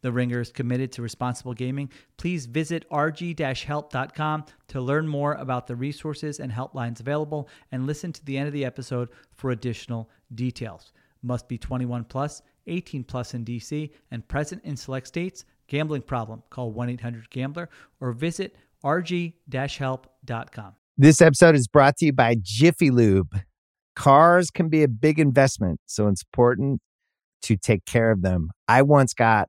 The Ringer is committed to responsible gaming. Please visit rg-help.com to learn more about the resources and helplines available and listen to the end of the episode for additional details. Must be 21 plus, 18 plus in DC and present in select states. Gambling problem? Call 1-800-GAMBLER or visit rg-help.com. This episode is brought to you by Jiffy Lube. Cars can be a big investment, so it's important to take care of them. I once got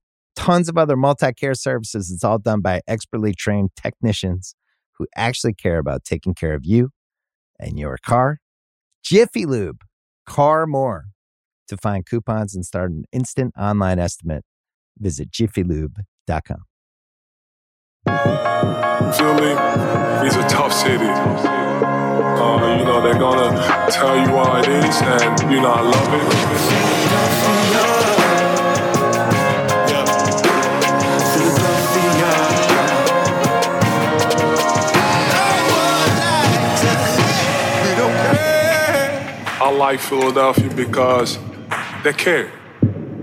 tons of other multi care services. It's all done by expertly trained technicians who actually care about taking care of you and your car. Jiffy Lube, car more. To find coupons and start an instant online estimate, visit jiffylube.com. Philly is a tough city. Uh, you know, they're gonna tell you why it is, and you know, I love it. I like Philadelphia because they care.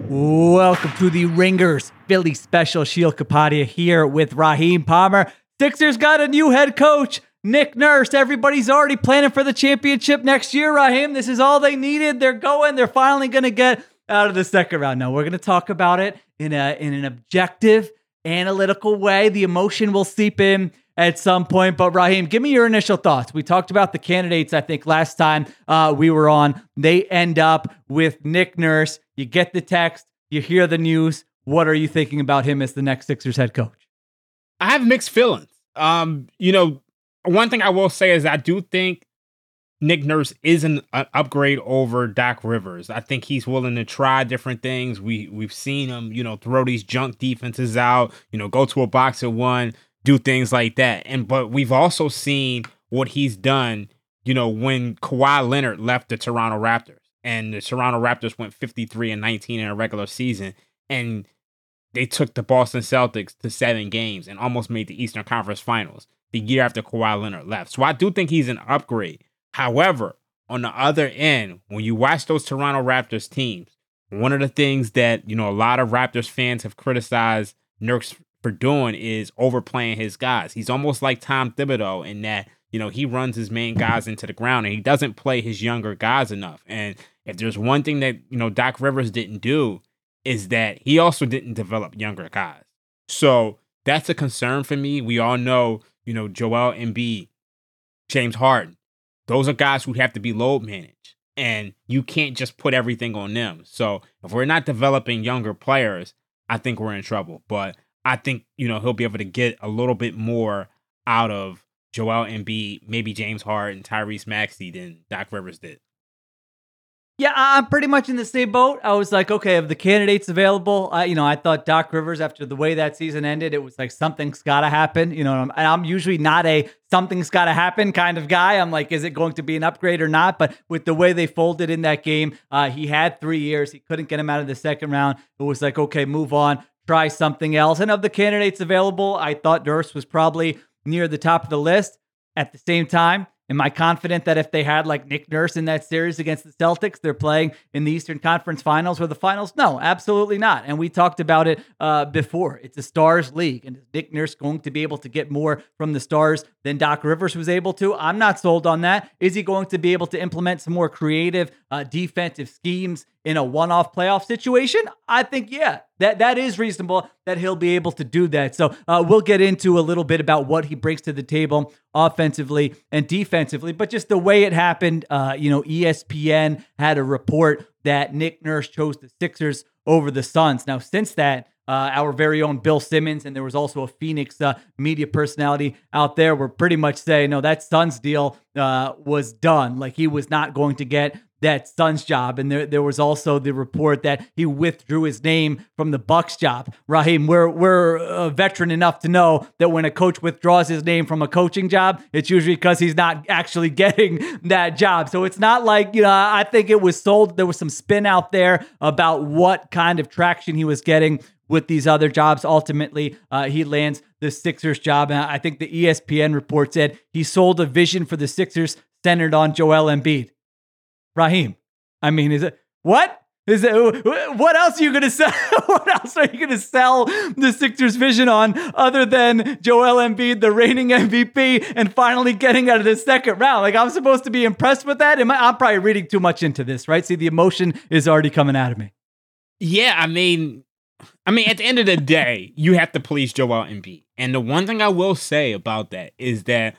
Welcome to the Ringers Philly special. Sheil Kapadia here with Raheem Palmer. Sixers got a new head coach, Nick Nurse. Everybody's already planning for the championship next year, Raheem. This is all they needed. They're going. They're finally going to get out of the second round. Now, we're going to talk about it in, a, in an objective, analytical way. The emotion will seep in at some point. But Raheem, give me your initial thoughts. We talked about the candidates, I think, last time uh, we were on. They end up with Nick Nurse. You get the text, you hear the news. What are you thinking about him as the next Sixers head coach? I have mixed feelings. Um, you know, one thing I will say is I do think Nick Nurse is an, an, upgrade over Doc Rivers. I think he's willing to try different things. We we've seen him, you know, throw these junk defenses out, you know, go to a box and one, do things like that. And but we've also seen what he's done, you know, when Kawhi Leonard left the Toronto Raptors and the Toronto Raptors went 53 and 19 in a regular season and they took the Boston Celtics to seven games and almost made the Eastern Conference Finals the year after Kawhi Leonard left. So I do think he's an upgrade. However, on the other end, when you watch those Toronto Raptors teams, one of the things that, you know, a lot of Raptors fans have criticized Nurse for doing is overplaying his guys. He's almost like Tom Thibodeau in that, you know, he runs his main guys into the ground and he doesn't play his younger guys enough. And if there's one thing that, you know, Doc Rivers didn't do is that he also didn't develop younger guys. So that's a concern for me. We all know, you know, Joel Embiid, James Harden, those are guys who have to be load managed. And you can't just put everything on them. So if we're not developing younger players, I think we're in trouble. But I think, you know, he'll be able to get a little bit more out of Joel Embiid, maybe James Harden, and Tyrese Maxey than Doc Rivers did. Yeah, I'm pretty much in the same boat. I was like, okay, of the candidates available, uh, you know, I thought Doc Rivers, after the way that season ended, it was like something's got to happen. You know, and I'm usually not a something's got to happen kind of guy. I'm like, is it going to be an upgrade or not? But with the way they folded in that game, uh, he had three years. He couldn't get him out of the second round. It was like, okay, move on try something else. And of the candidates available, I thought Nurse was probably near the top of the list. At the same time, Am I confident that if they had like Nick Nurse in that series against the Celtics, they're playing in the Eastern Conference Finals or the Finals? No, absolutely not. And we talked about it uh, before. It's a Stars league, and is Nick Nurse going to be able to get more from the Stars than Doc Rivers was able to? I'm not sold on that. Is he going to be able to implement some more creative uh, defensive schemes in a one-off playoff situation? I think yeah, that that is reasonable that he'll be able to do that. So uh, we'll get into a little bit about what he brings to the table offensively and defensively, but just the way it happened. Uh, you know, ESPN had a report that Nick Nurse chose the Sixers over the Suns. Now, since that. Uh, our very own Bill Simmons, and there was also a Phoenix uh, media personality out there were pretty much saying, no, that Suns deal uh, was done. Like he was not going to get that Suns job, and there, there was also the report that he withdrew his name from the Bucks job. Raheem, we're we're a veteran enough to know that when a coach withdraws his name from a coaching job, it's usually because he's not actually getting that job. So it's not like you know. I think it was sold. There was some spin out there about what kind of traction he was getting with these other jobs. Ultimately, uh, he lands the Sixers job. And I think the ESPN report said he sold a vision for the Sixers centered on Joel Embiid. Raheem. I mean, is it what? Is it, what else are you going to sell? what else are you going to sell the Sixers vision on other than Joel Embiid, the reigning MVP, and finally getting out of the second round? Like I'm supposed to be impressed with that. Am I, I'm probably reading too much into this, right? See, the emotion is already coming out of me. Yeah, I mean, I mean, at the end of the day, you have to please Joel Embiid, and the one thing I will say about that is that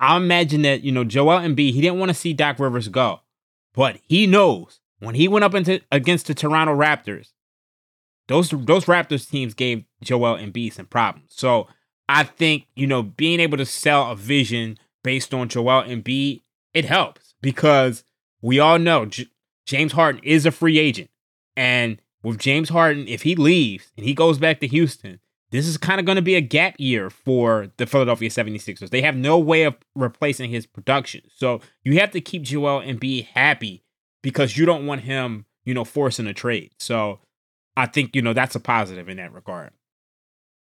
I imagine that you know Joel Embiid, he didn't want to see Doc Rivers go. But he knows when he went up into against the Toronto Raptors, those those Raptors teams gave Joel Embiid some problems. So I think you know being able to sell a vision based on Joel Embiid it helps because we all know J- James Harden is a free agent, and with James Harden, if he leaves and he goes back to Houston, this is kind of going to be a gap year for the Philadelphia 76ers. They have no way of replacing his production. So you have to keep Joel and be happy because you don't want him, you know, forcing a trade. So I think, you know, that's a positive in that regard.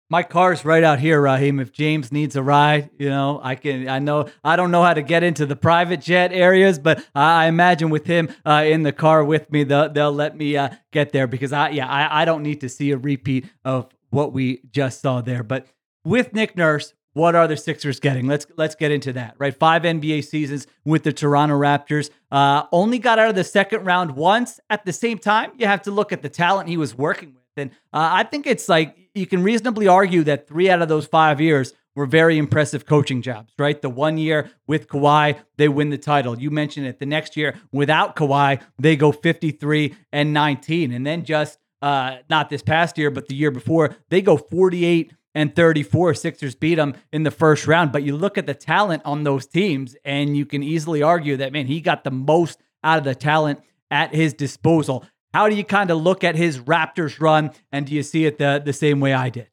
My car's right out here, Raheem. If James needs a ride, you know, I can. I know I don't know how to get into the private jet areas, but I imagine with him uh, in the car with me, they'll, they'll let me uh, get there because I, yeah, I, I don't need to see a repeat of what we just saw there. But with Nick Nurse, what are the Sixers getting? Let's let's get into that. Right, five NBA seasons with the Toronto Raptors. Uh, only got out of the second round once. At the same time, you have to look at the talent he was working with, and uh, I think it's like you can reasonably argue that three out of those five years were very impressive coaching jobs. Right, the one year with Kawhi, they win the title. You mentioned it. The next year without Kawhi, they go 53 and 19, and then just uh, not this past year, but the year before, they go 48 and 34. Sixers beat them in the first round. But you look at the talent on those teams, and you can easily argue that, man, he got the most out of the talent at his disposal. How do you kind of look at his Raptors run, and do you see it the, the same way I did?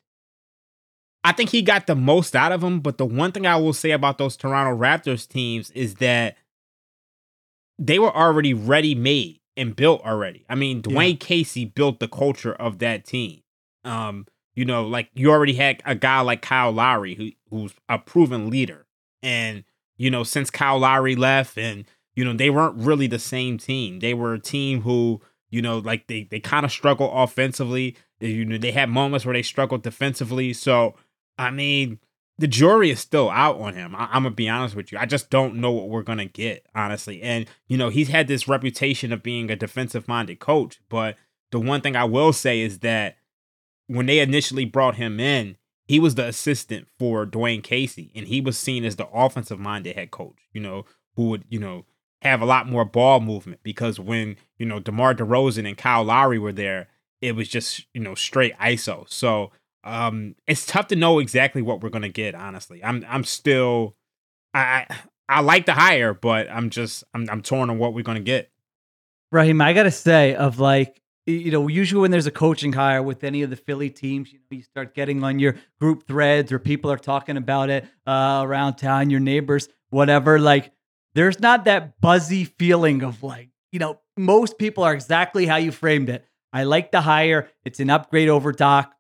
I think he got the most out of them. But the one thing I will say about those Toronto Raptors teams is that they were already ready made and built already. I mean, Dwane yeah. Casey built the culture of that team. Um, you know, like you already had a guy like Kyle Lowry who who's a proven leader. And, you know, since Kyle Lowry left and, you know, they weren't really the same team. They were a team who, you know, like they they kind of struggle offensively. They, you know, they had moments where they struggled defensively. So, I mean, the jury is still out on him. I- am gonna be honest with you. I just don't know what we're gonna get, honestly. And you know, he's had this reputation of being a defensive-minded coach, but the one thing I will say is that when they initially brought him in, he was the assistant for Dwane Casey, and he was seen as the offensive-minded head coach. You know, who would you know have a lot more ball movement because when you know DeMar DeRozan and Kyle Lowry were there, it was just you know straight ISO. So um, it's tough to know exactly what we're gonna get. Honestly, I'm I'm still I I like the hire, but I'm just I'm I'm torn on what we're gonna get. Raheem, I gotta say, of like you know, usually when there's a coaching hire with any of the Philly teams, you know, you start getting on your group threads or people are talking about it uh, around town, your neighbors, whatever. Like, there's not that buzzy feeling of like, you know, most people are exactly how you framed it. I like the hire. It's an upgrade over Doc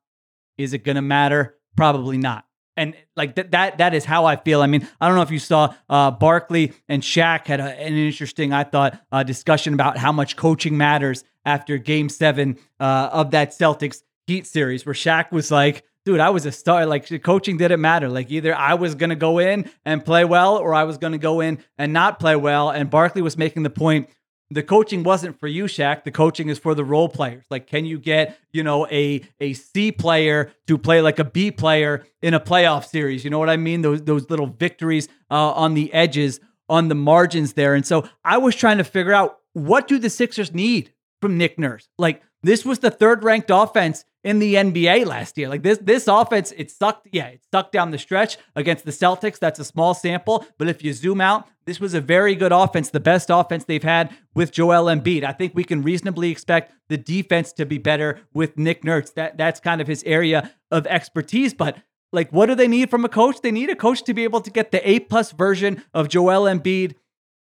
Is it going to matter? Probably not. And like that, that that is how I feel. I mean, I don't know if you saw uh, Barkley and Shaq had a, an interesting, I thought, uh, discussion about how much coaching matters after Game Seven uh, of that Celtics Heat series, where Shaq was like, "Dude, I was a star. Like coaching didn't matter. Like either I was gonna go in and play well, or I was gonna go in and not play well." And Barkley was making the point the coaching wasn't for you, Shaq. The coaching is for the role players. Like, can you get, you know, a a C player to play like a B player in a playoff series? You know what I mean? Those those little victories uh, on the edges, on the margins there. And so I was trying to figure out what do the Sixers need from Nick Nurse? Like, this was the third ranked offense in the NBA last year. Like this, this offense, it sucked. Yeah, it sucked down the stretch against the Celtics. That's a small sample, but if you zoom out, this was a very good offense, the best offense they've had with Joel Embiid. I think we can reasonably expect the defense to be better with Nick Nurse. That that's kind of his area of expertise. But like, what do they need from a coach? They need a coach to be able to get the A plus version of Joel Embiid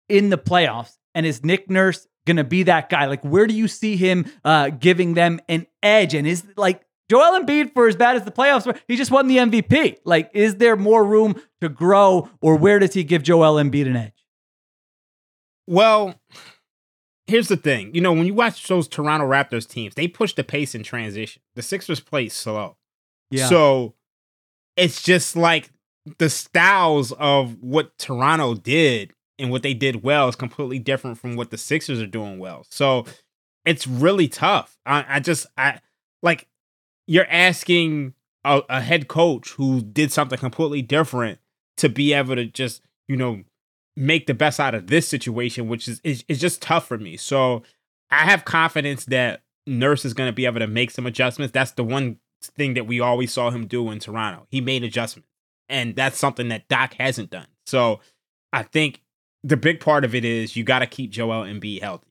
in the playoffs. And is Nick Nurse going to be that guy? Like, where do you see him uh, giving them an edge? And is like Joel Embiid, for as bad as the playoffs were, he just won the MVP. Like, is there more room to grow, or where does he give Joel Embiid an edge? Well, here's the thing. You know, when you watch those Toronto Raptors teams, they push the pace in transition. The Sixers play slow. Yeah. So it's just like the styles of what Toronto did and what they did well is completely different from what the Sixers are doing well. So it's really tough. I, I just I like you're asking a, a, head coach who did something completely different to be able to just you know make the best out of this situation, which is is, is just tough for me. So I have confidence that Nurse is going to be able to make some adjustments. That's the one thing that we always saw him do in Toronto. He made adjustments, and that's something that Doc hasn't done. So I think the big part of it is you got to keep Joel Embiid healthy.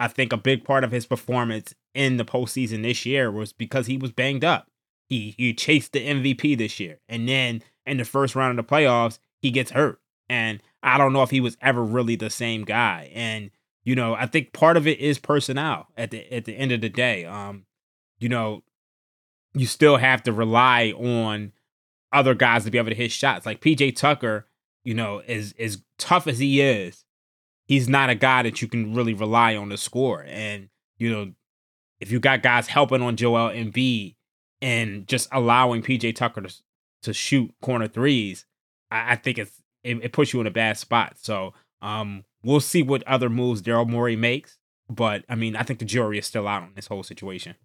I think a big part of his performance in the postseason this year was because he was banged up. He he chased the MVP this year, and then in the first round of the playoffs, he gets hurt, and I don't know if he was ever really the same guy. And you know, I think part of it is personnel. At the at the end of the day, um, you know, you still have to rely on other guys to be able to hit shots. Like PJ Tucker, you know, as as tough as he is, he's not a guy that you can really rely on to score. And you know, if you got guys helping on Joel Embiid and just allowing PJ Tucker to to shoot corner threes, I, I think it's it, it, puts you in a bad spot. So um, we'll see what other moves Daryl Morey makes. But I mean, I think the jury is still out on this whole situation.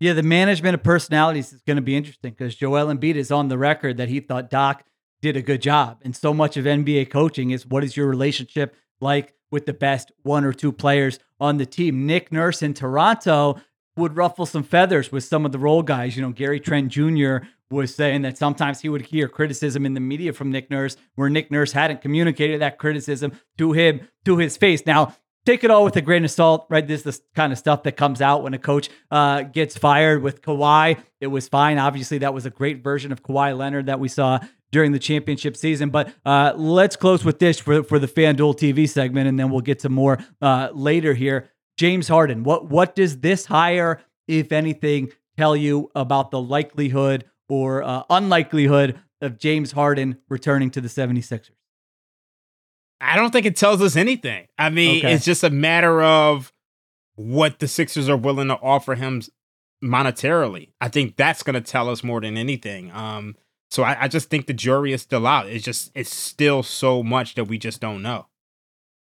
Yeah, the management of personalities is going to be interesting because Joel Embiid is on the record that he thought Doc did a good job. And so much of NBA coaching is what is your relationship like with the best one or two players on the team. Nick Nurse in Toronto would ruffle some feathers with some of the role guys. You know, Gary Trent Jr. was saying that sometimes he would hear criticism in the media from Nick Nurse where Nick Nurse hadn't communicated that criticism to him to his face. Now, take it all with a grain of salt, right? This is the kind of stuff that comes out when a coach uh, gets fired with Kawhi. It was fine. Obviously, that was a great version of Kawhi Leonard that we saw during the championship season. But uh, let's close with this for, for the FanDuel TV segment, and then we'll get to more uh, later here. James Harden, what what does this hire, if anything, tell you about the likelihood or uh, unlikelihood of James Harden returning to the 76ers? I don't think it tells us anything. I mean, okay. it's just a matter of what the Sixers are willing to offer him monetarily. I think that's going to tell us more than anything. Um, so I, I just think the jury is still out. It's just it's still so much that we just don't know.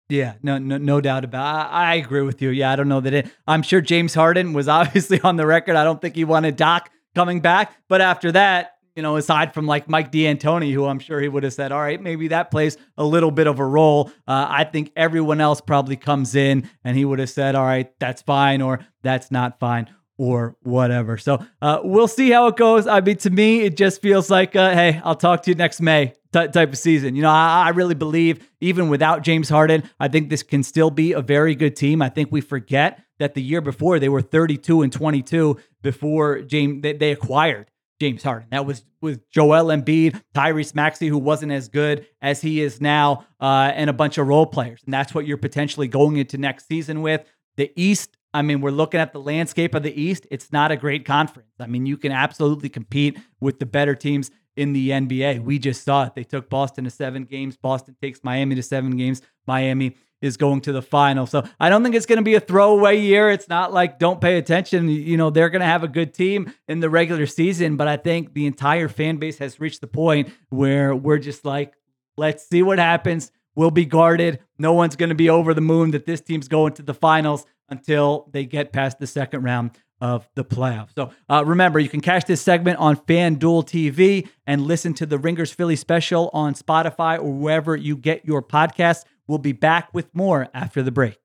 Yeah, no, no, no doubt about. I, I agree with you. Yeah, I don't know that it. I'm sure James Harden was obviously on the record. I don't think he wanted Doc coming back, but after that, you know, aside from like Mike D'Antoni, who I'm sure he would have said, all right, maybe that plays a little bit of a role. Uh, I think everyone else probably comes in and he would have said, all right, that's fine or that's not fine or whatever. So uh, we'll see how it goes. I mean, to me, it just feels like, uh, hey, I'll talk to you next May type of season. You know, I, I, really believe even without James Harden, I think this can still be a very good team. I think we forget that the year before they were 32 and 22 before James they, they acquired James Harden. That was with Joel Embiid, Tyrese Maxey, who wasn't as good as he is now, uh, and a bunch of role players. And that's what you're potentially going into next season with. The East I mean, we're looking at the landscape of the East. It's not a great conference. I mean, you can absolutely compete with the better teams in the NBA. We just saw it. They took Boston to seven games. Boston takes Miami to seven games. Miami is going to the final. So I don't think it's going to be a throwaway year. It's not like don't pay attention. You know, they're going to have a good team in the regular season, but I think the entire fan base has reached the point where we're just like, let's see what happens. We'll be guarded. No one's going to be over the moon that this team's going to the finals until they get past the second round of the playoffs. So uh, remember, you can catch this segment on FanDuel TV and listen to the Ringers Philly special on Spotify or wherever you get your podcasts. We'll be back with more after the break.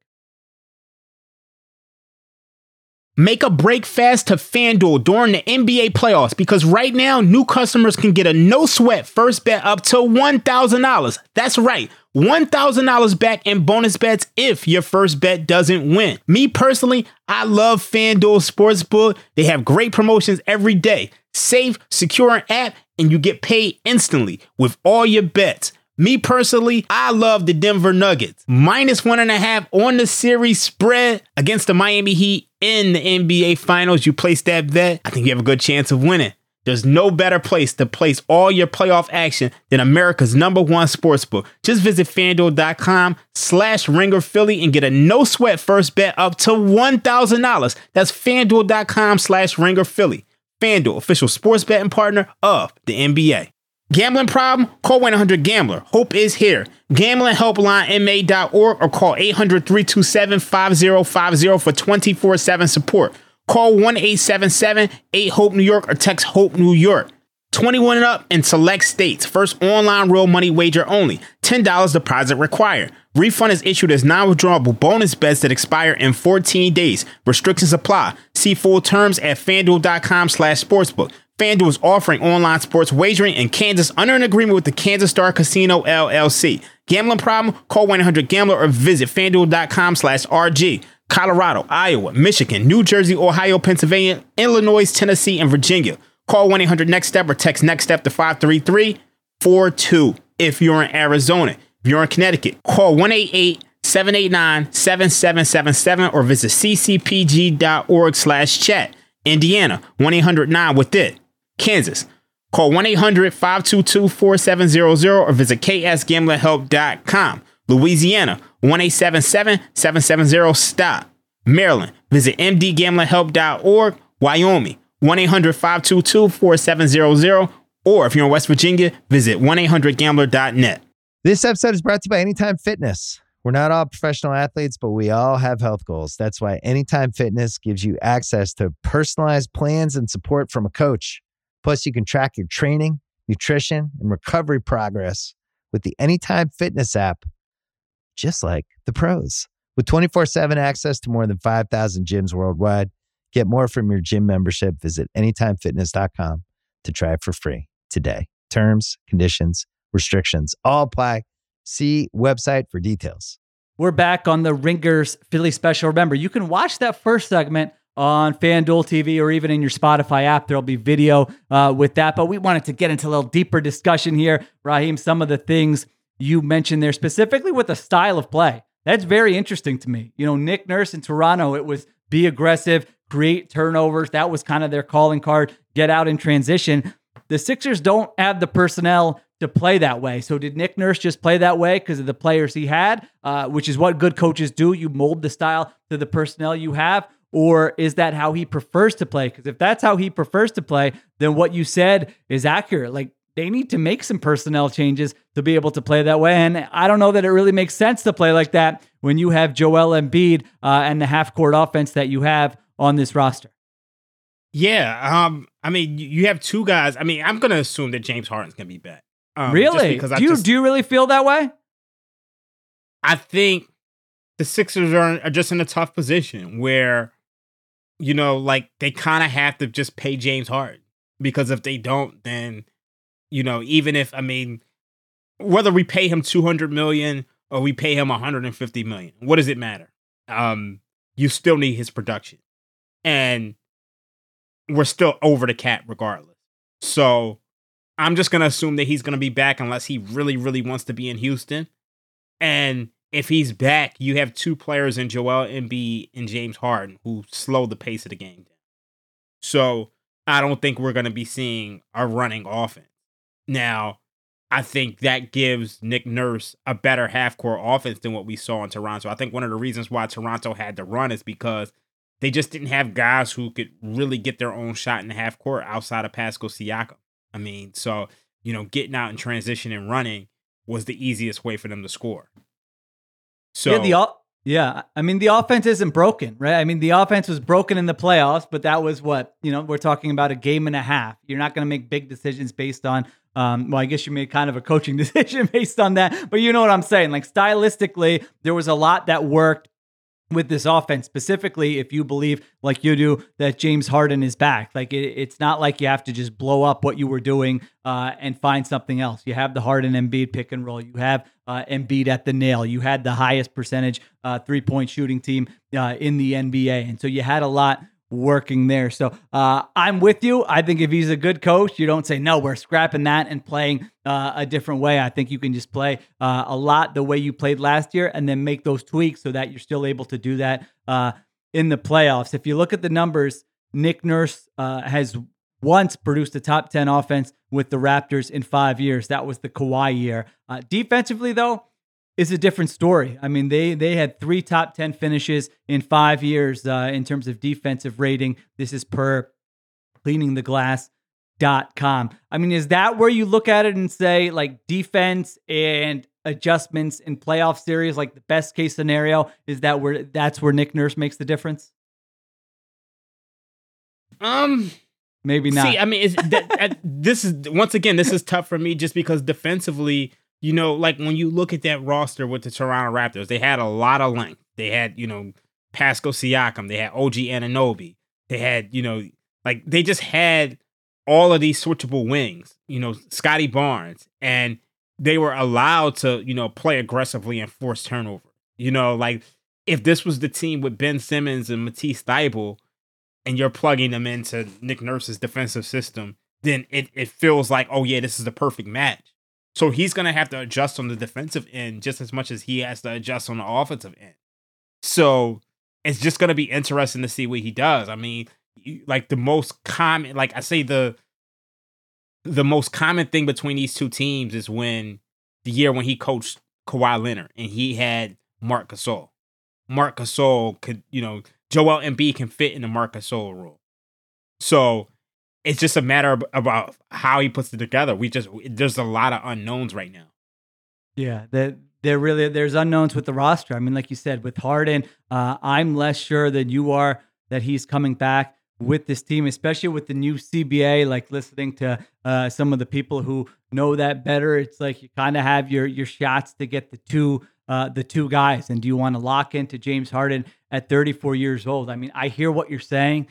Make a break fast to FanDuel during the NBA playoffs because right now, new customers can get a no sweat first bet up to $1,000. That's right. $1,000 back in bonus bets if your first bet doesn't win. Me personally, I love FanDuel Sportsbook. They have great promotions every day. Safe, secure app, and you get paid instantly with all your bets. Me personally, I love the Denver Nuggets. Minus one and a half on the series spread against the Miami Heat in the NBA Finals. You place that bet, I think you have a good chance of winning. There's no better place to place all your playoff action than America's number one sportsbook. Just visit fanduel.com slash ringer Philly and get a no sweat first bet up to $1,000. That's fanduel.com slash ringer Philly. FanDuel, official sports betting partner of the NBA. Gambling problem? Call 1 800 Gambler. Hope is here. Gambling helpline MA.org or call 800 327 5050 for 24 7 support. Call 1 877 8 Hope New York or text Hope New York. 21 and up in select states. First online real money wager only. $10 deposit required. Refund is issued as non-withdrawable bonus bets that expire in 14 days. Restrictions apply. See full terms at fanduel.com slash sportsbook. FanDuel is offering online sports wagering in Kansas under an agreement with the Kansas Star Casino LLC. Gambling problem? Call 1-800-GAMBLER or visit fanduel.com slash RG. Colorado, Iowa, Michigan, New Jersey, Ohio, Pennsylvania, Illinois, Tennessee, and Virginia. Call 1-800-NEXT-STEP or text NEXT STEP to 53342 if you're in Arizona. If you're in Connecticut, call 188-789-7777 or visit ccpg.org slash chat. Indiana, 1-800-9-WITH-IT. Kansas, call 1-800-522-4700 or visit ksgamblerhelp.com. Louisiana, 1-877-770-STOP. Maryland, visit mdgamblerhelp.org. Wyoming, 1-800-522-4700 or if you're in West Virginia, visit 1-800-GAMBLER.net. This episode is brought to you by Anytime Fitness. We're not all professional athletes, but we all have health goals. That's why Anytime Fitness gives you access to personalized plans and support from a coach. Plus, you can track your training, nutrition, and recovery progress with the Anytime Fitness app, just like the pros. With 24 7 access to more than 5,000 gyms worldwide, get more from your gym membership. Visit AnytimeFitness.com to try it for free today. Terms, conditions, restrictions all apply. See website for details. We're back on the Ringers Philly special. Remember, you can watch that first segment on FanDuel TV or even in your Spotify app. There'll be video uh, with that. But we wanted to get into a little deeper discussion here. Raheem, some of the things you mentioned there, specifically with the style of play. That's very interesting to me. You know, Nick Nurse in Toronto, it was be aggressive, create turnovers. That was kind of their calling card, get out in transition. The Sixers don't have the personnel to play that way. So did Nick Nurse just play that way because of the players he had, uh, which is what good coaches do? You mold the style to the personnel you have. Or is that how he prefers to play? Because if that's how he prefers to play, then what you said is accurate. Like they need to make some personnel changes to be able to play that way. And I don't know that it really makes sense to play like that when you have Joel Embiid uh, and the half court offense that you have on this roster. Yeah, um, I mean, you have two guys. I mean, I'm gonna assume that James Harden's gonna be back. Um, really? do you just, do you really feel that way? I think the Sixers are, are just in a tough position where, you know, like they kind of have to just pay James Harden because if they don't, then, you know, even if I mean, whether we pay him 200 million or we pay him 150 million, what does it matter? Um, you still need his production, and we're still over the cap regardless. So I'm just gonna assume that he's gonna be back unless he really, really wants to be in Houston. And if he's back, you have two players in Joel Embiid and James Harden who slow the pace of the game down. So I don't think we're going to be seeing a running offense. Now, I think that gives Nick Nurse a better half court offense than what we saw in Toronto. I think one of the reasons why Toronto had to run is because they just didn't have guys who could really get their own shot in the half court outside of Pascal Siakam. I mean, so, you know, getting out in transition and running was the easiest way for them to score. So yeah, the yeah, I mean the offense isn't broken, right? I mean the offense was broken in the playoffs, but that was what you know. We're talking about a game and a half. You're not going to make big decisions based on. Um, well, I guess you made kind of a coaching decision based on that, but you know what I'm saying. Like stylistically, there was a lot that worked with this offense specifically if you believe like you do that James Harden is back like it, it's not like you have to just blow up what you were doing uh, and find something else you have the Harden Embiid pick and roll you have uh, Embiid at the nail you had the highest percentage uh, three point shooting team uh, in the NBA and so you had a lot working there. So uh, I'm with you. I think if he's a good coach, you don't say, no, we're scrapping that and playing uh, a different way. I think you can just play uh, a lot the way you played last year and then make those tweaks so that you're still able to do that uh, in the playoffs. If you look at the numbers, Nick Nurse uh, has once produced a top 10 offense with the Raptors in five years. That was the Kawhi year. Uh, defensively, though, is a different story. I mean, they they had three top ten finishes in five years uh, in terms of defensive rating. This is per cleaningtheglass.com. I mean, is that where you look at it and say like defense and adjustments in playoff series, like the best case scenario, is that where that's where Nick Nurse makes the difference? Um, maybe not. See, I mean, that, this is once again, this is tough for me just because defensively you know, like when you look at that roster with the Toronto Raptors, they had a lot of length. They had, you know, Pascal Siakam, they had OG Anunoby, they had, you know, like they just had all of these switchable wings, you know, Scottie Barnes, and they were allowed to, you know, play aggressively and force turnover. You know, like if this was the team with Ben Simmons and Matisse Thybulle, and you're plugging them into Nick Nurse's defensive system, then it, it feels like, oh yeah, this is the perfect match. So he's to have to adjust on the defensive end just as much as he has to adjust on the offensive end. So it's just to be interesting to see what he does. I mean, like the most common, like I say, the the most common thing between these two teams is when the year when he coached Kawhi Leonard and he had Marc Gasol. Marc Gasol could, you know, Joel Embiid can fit in the Marcus Gasol role. So it's just a matter about how he puts it together. We just there's a lot of unknowns right now. Yeah, that there really there's unknowns with the roster. I mean, like you said, with Harden, uh, I'm less sure than you are that he's coming back with this team, especially with the new CBA. Like listening to uh, some of the people who know that better, it's like you kind of have your your shots to get the two uh, the two guys. And do you want to lock into James Harden at 34 years old? I mean, I hear what you're saying.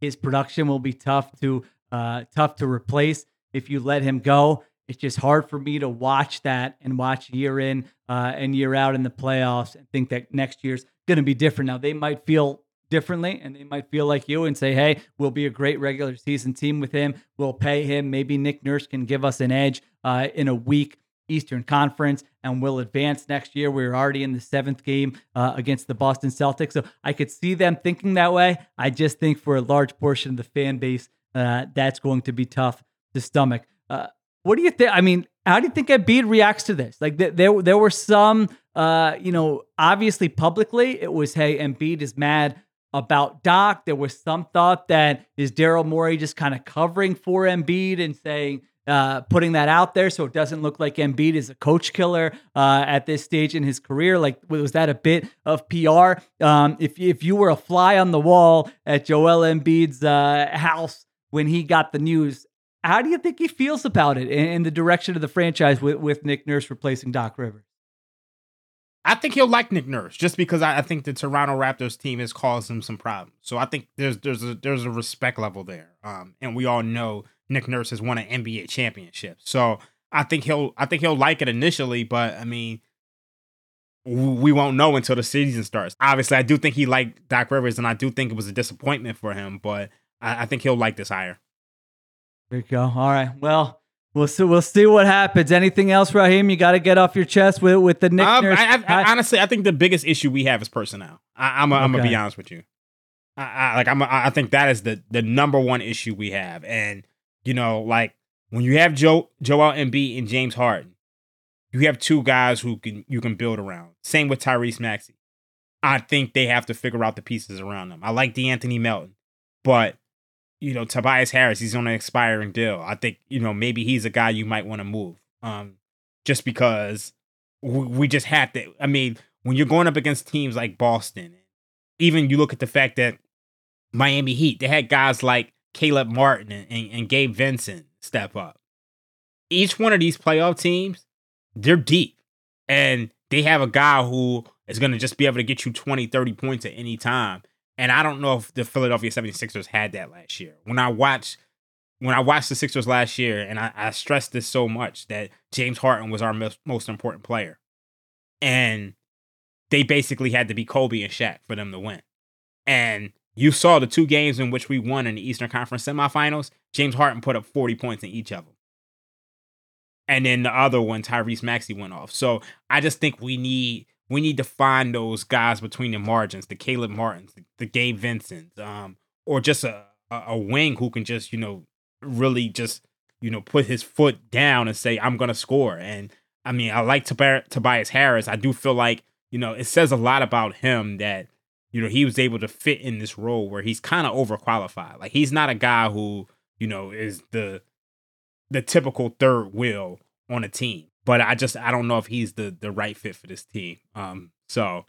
His production will be tough to uh, tough to replace if you let him go. It's just hard for me to watch that and watch year in uh, and year out in the playoffs and think that next year's going to be different. Now they might feel differently and they might feel like you and say, hey, we'll be a great regular season team with him. We'll pay him. Maybe Nick Nurse can give us an edge uh, in a weak Eastern Conference and will advance next year. We're already in the seventh game uh, against the Boston Celtics. So I could see them thinking that way. I just think for a large portion of the fan base, uh, that's going to be tough to stomach. Uh, what do you think? I mean, how do you think Embiid reacts to this? Like th- there, there were some, uh, you know, obviously publicly it was, hey, Embiid is mad about Doc. There was some thought that is Daryl Morey just kind of covering for Embiid and saying, uh, putting that out there so it doesn't look like Embiid is a coach killer uh, at this stage in his career. Like, was that a bit of PR? Um, if if you were a fly on the wall at Joel Embiid's uh, house when he got the news, how do you think he feels about it in, the direction of the franchise with, with Nick Nurse replacing Doc Rivers? I think he'll like Nick Nurse just because I, I, think the Toronto Raptors team has caused him some problems. So I think there's there's a there's a respect level there, um, and we all know Nick Nurse has won an NBA championship. So I think he'll I think he'll like it initially, but I mean, we won't know until the season starts. Obviously, I do think he liked Doc Rivers, and I do think it was a disappointment for him, but I, I think he'll like this hire. There you go. All right. Well, We'll see. We'll see what happens. Anything else, Raheem? You got to get off your chest with with the Nick. I, I, I, honestly, I think the biggest issue we have is personnel. I, I'm, a, I'm gonna be honest with you. I, I like I'm. A, I think that is the the number one issue we have, and you know, like when you have Joe Joel Embiid and James Harden, you have two guys who can you can build around. Same with Tyrese Maxey. I think they have to figure out the pieces around them. I like De'Anthony Melton, but you know Tobias Harris, he's on an expiring deal. I think you know maybe he's a guy you might want to move, um, just because we, we just have to. I mean, when you're going up against teams like Boston, even you look at the fact that Miami Heat, they had guys like Caleb Martin and, and, and Gabe Vincent step up. Each one of these playoff teams, they're deep, and they have a guy who is going to just be able to get you 20, 30 points at any time. And I don't know if the Philadelphia 76ers had that last year. When I watched when I watched the Sixers last year, and I, I stressed this so much that James Harden was our most, most important player. And they basically had to be Kobe and Shaq for them to win. And you saw the two games in which we won in the Eastern Conference semifinals. James Harden put up 40 points in each of them. And then the other one, Tyrese Maxey went off. So I just think we need we need to find those guys between the margins, the Caleb Martins, the, Gabe Vincent, um, or just a, a wing who can just, you know, really just, you know, put his foot down and say, I'm gonna score. And I mean, I like Tobi- Tobias Harris. I do feel like, you know, it says a lot about him that, you know, he was able to fit in this role where he's kind of overqualified. Like he's not a guy who, you know, is the the typical third wheel on a team. But I just I don't know if he's the the right fit for this team. Um, so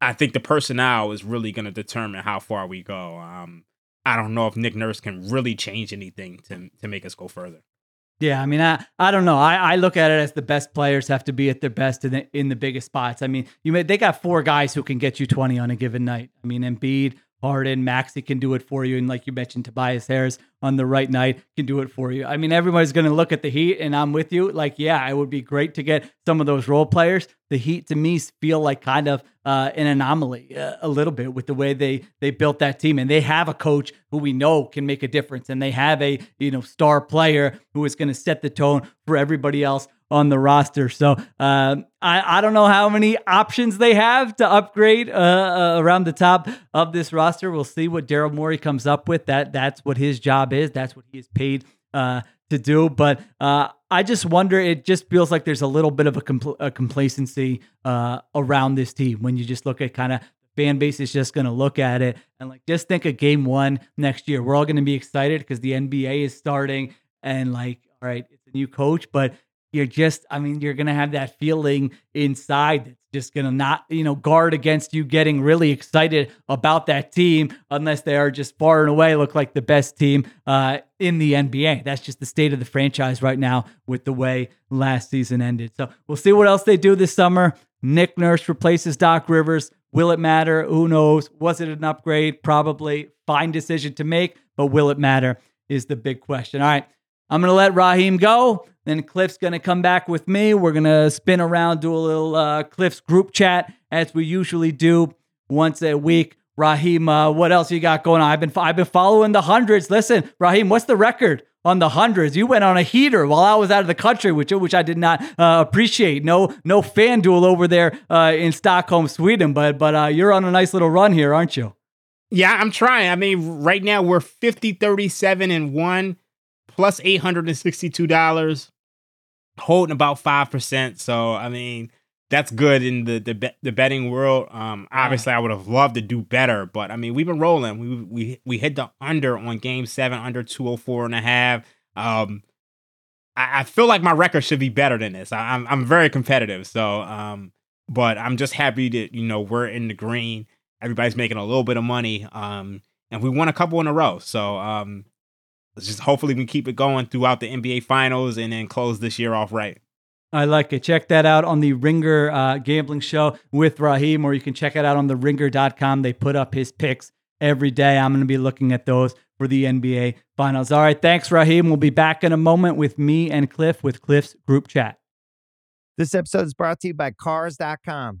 I think the personnel is really going to determine how far we go. Um, I don't know if Nick Nurse can really change anything to to make us go further. Yeah, I mean, I, I don't know. I, I look at it as the best players have to be at their best in the in the biggest spots. I mean, you may, they got four guys who can get you twenty on a given night. I mean, Embiid, Harden, Maxey can do it for you, and like you mentioned, Tobias Harris on the right night can do it for you. I mean, everybody's going to look at the Heat, and I'm with you. Like, yeah, it would be great to get some of those role players. The Heat to me feel like kind of uh, an anomaly uh, a little bit with the way they they built that team, and they have a coach who we know can make a difference, and they have a you know star player who is going to set the tone for everybody else on the roster. So um, I, I don't know how many options they have to upgrade uh, uh, around the top of this roster. We'll see what Daryl Morey comes up with. That that's what his job is. That's what he is paid uh, to do. But uh, I just wonder. It just feels like there's a little bit of a, compl- a complacency uh, around this team when you just look at kind of the fan base is just going to look at it and like just think of game one next year. We're all going to be excited because the NBA is starting and like, all right, it's a new coach, but you're just, I mean, you're going to have that feeling inside that's just going to not, you know, guard against you getting really excited about that team unless they are just far and away look like the best team uh, in the NBA. That's just the state of the franchise right now with the way last season ended. So we'll see what else they do this summer. Nick Nurse replaces Doc Rivers. Will it matter? Who knows? Was it an upgrade? Probably. Fine decision to make, but will it matter is the big question. All right. I'm going to let Raheem go. Then Cliff's going to come back with me. We're going to spin around, do a little uh, Cliff's group chat as we usually do once a week. Raheem, uh, what else you got going on? I've been I've been following the hundreds. Listen, Raheem, what's the record on the hundreds? You went on a heater while I was out of the country, which which I did not uh, appreciate. No no FanDuel over there uh, in Stockholm, Sweden, but but uh, you're on a nice little run here, aren't you? Yeah, I'm trying. I mean, right now we're 50, 37 and one plus $862, holding about 5%. So, I mean, that's good in the the, the betting world. Um, obviously, I would have loved to do better, but I mean, we've been rolling. We we we hit the under on game seven, under 204 and a half. Um, I, I feel like my record should be better than this. I, I'm I'm very competitive, so um, but I'm just happy that you know we're in the green. Everybody's making a little bit of money. Um, and we won a couple in a row. So um, just hopefully we keep it going throughout the NBA Finals and then close this year off right. I like it. Check that out on the Ringer uh, Gambling Show with Raheem, or you can check it out on the ringer.com. They put up his picks every day. I'm going to be looking at those for the NBA Finals. All right. Thanks, Raheem. We'll be back in a moment with me and Cliff with Cliff's group chat. This episode is brought to you by Cars.com.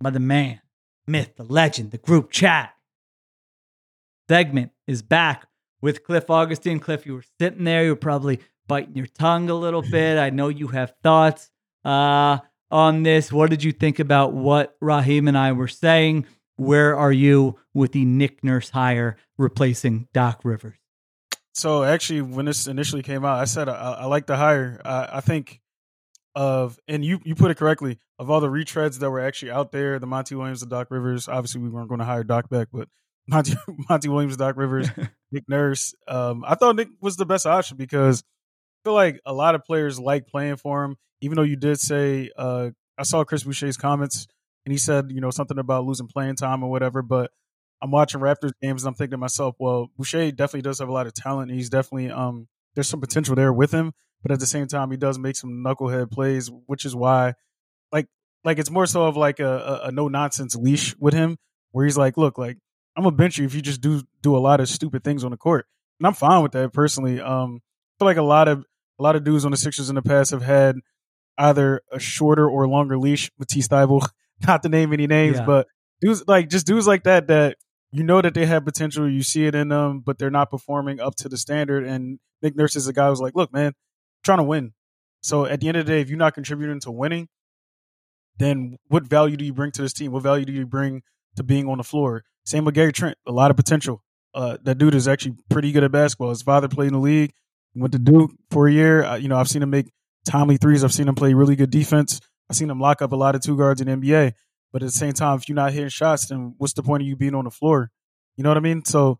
by the man, myth, the legend, the group chat. Segment is back with Cliff Augustin. Cliff, you were sitting there, you were probably biting your tongue a little bit. I know you have thoughts uh, on this. What did you think about what Raheem and I were saying? Where are you with the Nick Nurse hire replacing Doc Rivers? So actually, when this initially came out, I said I, I like the hire. I, I think of and you you put it correctly of all the retreads that were actually out there, the Monty Williams, the Doc Rivers. Obviously, we weren't going to hire Doc back, but Monty Monty Williams, Doc Rivers, Nick Nurse. Um, I thought Nick was the best option because I feel like a lot of players like playing for him. Even though you did say, uh, I saw Chris Boucher's comments and he said, you know, something about losing playing time or whatever. But I'm watching Raptors games and I'm thinking to myself, well, Boucher definitely does have a lot of talent. he's definitely um, there's some potential there with him. But at the same time, he does make some knucklehead plays, which is why, like, like it's more so of like a, a, a no nonsense leash with him, where he's like, look, like I'm gonna bench you if you just do do a lot of stupid things on the court, and I'm fine with that personally. Um, I feel like a lot of a lot of dudes on the Sixers in the past have had either a shorter or longer leash. Matisse Thybulle, not to name any names, yeah. but dudes like just dudes like that that you know that they have potential, you see it in them, but they're not performing up to the standard. And Nick Nurse is a guy who's like, look, man, trying to win. So at the end of the day, if you're not contributing to winning, then what value do you bring to this team? What value do you bring to being on the floor? Same with Gary Trent, a lot of potential. Uh, that dude is actually pretty good at basketball. His father played in the league, went to Duke for a year. Uh, you know, I've seen him make timely threes. I've seen him play really good defense. I've seen him lock up a lot of two guards in NBA. But at the same time, if you're not hitting shots, then what's the point of you being on the floor? You know what I mean? So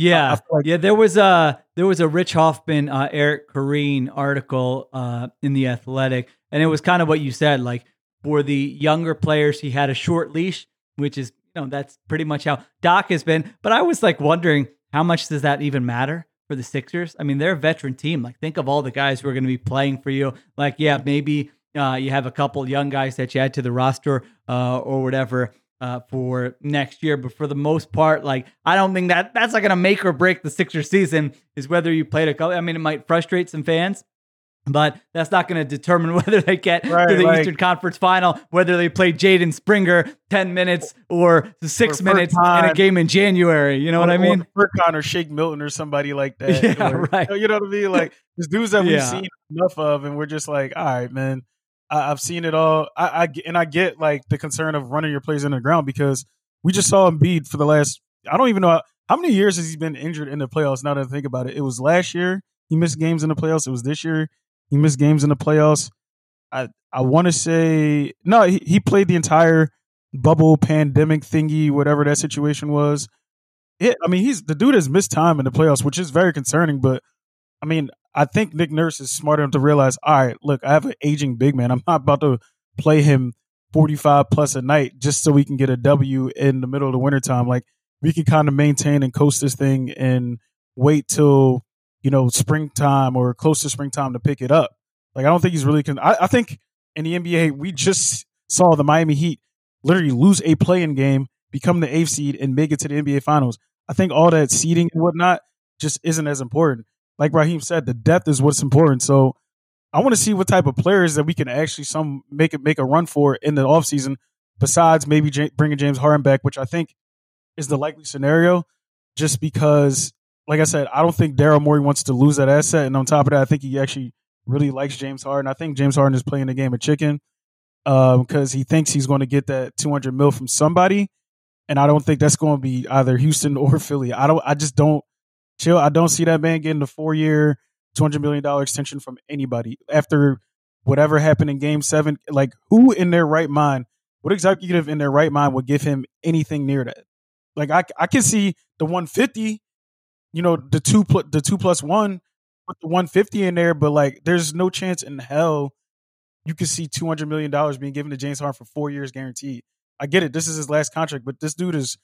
yeah, like- yeah. There was a there was a Rich Hofmann, uh, Eric Koreen article uh, in the Athletic, and it was kind of what you said. Like for the younger players, he had a short leash, which is you know, that's pretty much how Doc has been. But I was like wondering how much does that even matter for the Sixers? I mean, they're a veteran team. Like, think of all the guys who are going to be playing for you. Like, yeah, maybe uh, you have a couple young guys that you add to the roster uh, or whatever. Uh, for next year, but for the most part, like I don't think that that's not going to make or break the Sixers season. Is whether you played a couple. I mean, it might frustrate some fans, but that's not going to determine whether they get right, to the like, Eastern Conference Final, whether they play Jaden Springer ten minutes or six minutes in a game in January. You know what I mean? Furkan or Shake Milton or somebody like that. Yeah, or, right. You know what I mean? Like these dudes that we've yeah. seen enough of, and we're just like, all right, man. I, have seen it all. I, I and I get like the concern of running your players in the ground because we just saw Embiid for the last. I don't even know how many years has he been injured in the playoffs. Now that I think about it, it was last year he missed games in the playoffs. It was this year he missed games in the playoffs. I I want to say no. He, he played the entire bubble pandemic thingy, whatever that situation was. It, I mean, he's the dude has missed time in the playoffs, which is very concerning. But I mean, I think Nick Nurse is smart enough to realize, all right, look, I have an aging big man. I'm not about to play him 45 plus a night just so we can get a W in the middle of the wintertime. Like we can kind of maintain and coast this thing and wait till you know, springtime or close to springtime to pick it up. Like, I don't think he's really. Con- I, I think in the NBA, we just saw the Miami Heat literally lose a play-in game, become the eighth seed, and make it to the NBA Finals. I think all that seeding and whatnot just isn't as important. Like Raheem said, the depth is what's important. So I want to see what type of players that we can actually some make it make a run for in the offseason, besides maybe J- bringing James Harden back, which I think is the likely scenario, just because like I said, I don't think Daryl Morey wants to lose that asset. And on top of that, I think he actually really likes James Harden. I think James Harden is playing the game of chicken because um, he thinks he's going to get that 200 mil from somebody. And I don't think that's going to be either Houston or Philly. I don't. I just don't chill. I don't see that man getting a four year, $200 million extension from anybody after whatever happened in game seven. Like, who in their right mind, what executive in their right mind would give him anything near that? Like, I, I can see the 150 you know the two pl- the two plus one with the 150 in there, but like there's no chance in hell you could see 200 million dollars being given to James Harden for four years guaranteed. I get it. This is his last contract, but this dude is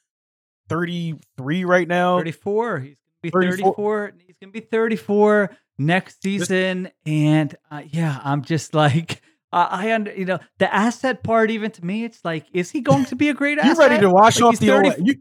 33 right now. 34. He's be 34. 34. He's gonna be 34 next season, and uh, yeah, I'm just like. Uh, I under you know the asset part. Even to me, it's like, is he going to be a great asset? You ready to wash like off the 30, you,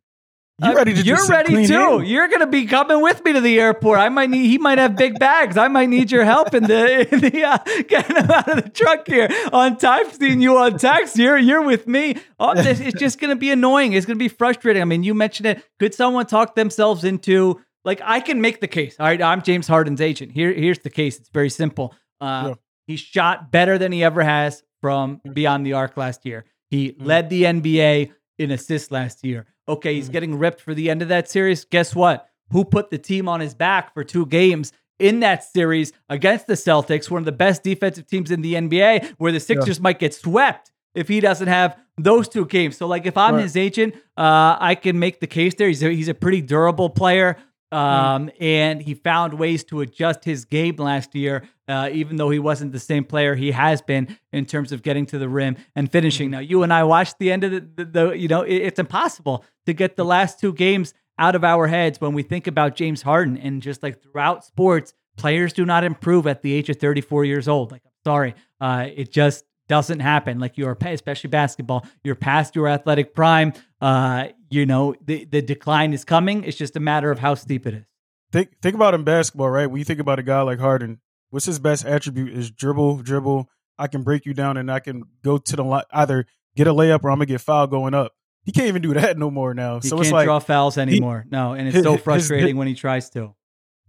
you ready to? You're ready too. In? You're gonna be coming with me to the airport. I might need. He might have big bags. I might need your help in the in the uh, getting him out of the truck here on time. Seeing you on text. You're you're with me. Oh, this, it's just gonna be annoying. It's gonna be frustrating. I mean, you mentioned it. Could someone talk themselves into like I can make the case. All right, I'm James Harden's agent. Here here's the case. It's very simple. Uh. He shot better than he ever has from beyond the arc last year. He mm-hmm. led the NBA in assists last year. Okay, he's mm. getting ripped for the end of that series. Guess what? Who put the team on his back for two games in that series against the Celtics, one of the best defensive teams in the NBA, where the Sixers yeah. might get swept if he doesn't have those two games. So, like, if I'm right. his agent, uh, I can make the case there. He's a, he's a pretty durable player. Um, mm. And he found ways to adjust his game last year, uh, even though he wasn't the same player he has been in terms of getting to the rim and finishing. Mm. Now, you and I watched the end of the, the, the you know, it, it's impossible to get the last two games out of our heads when we think about James Harden. And just like throughout sports, players do not improve at the age of 34 years old. Like, I'm sorry, uh, it just doesn't happen. Like you're, especially basketball, you're past your athletic prime. Uh, you know, the, the decline is coming. It's just a matter of how steep it is. Think think about in basketball, right? When you think about a guy like Harden, what's his best attribute is dribble, dribble. I can break you down and I can go to the line, either get a layup or I'm gonna get fouled going up. He can't even do that no more now. He so can't it's like draw fouls anymore. He, no, and it's his, so frustrating his, when he tries to.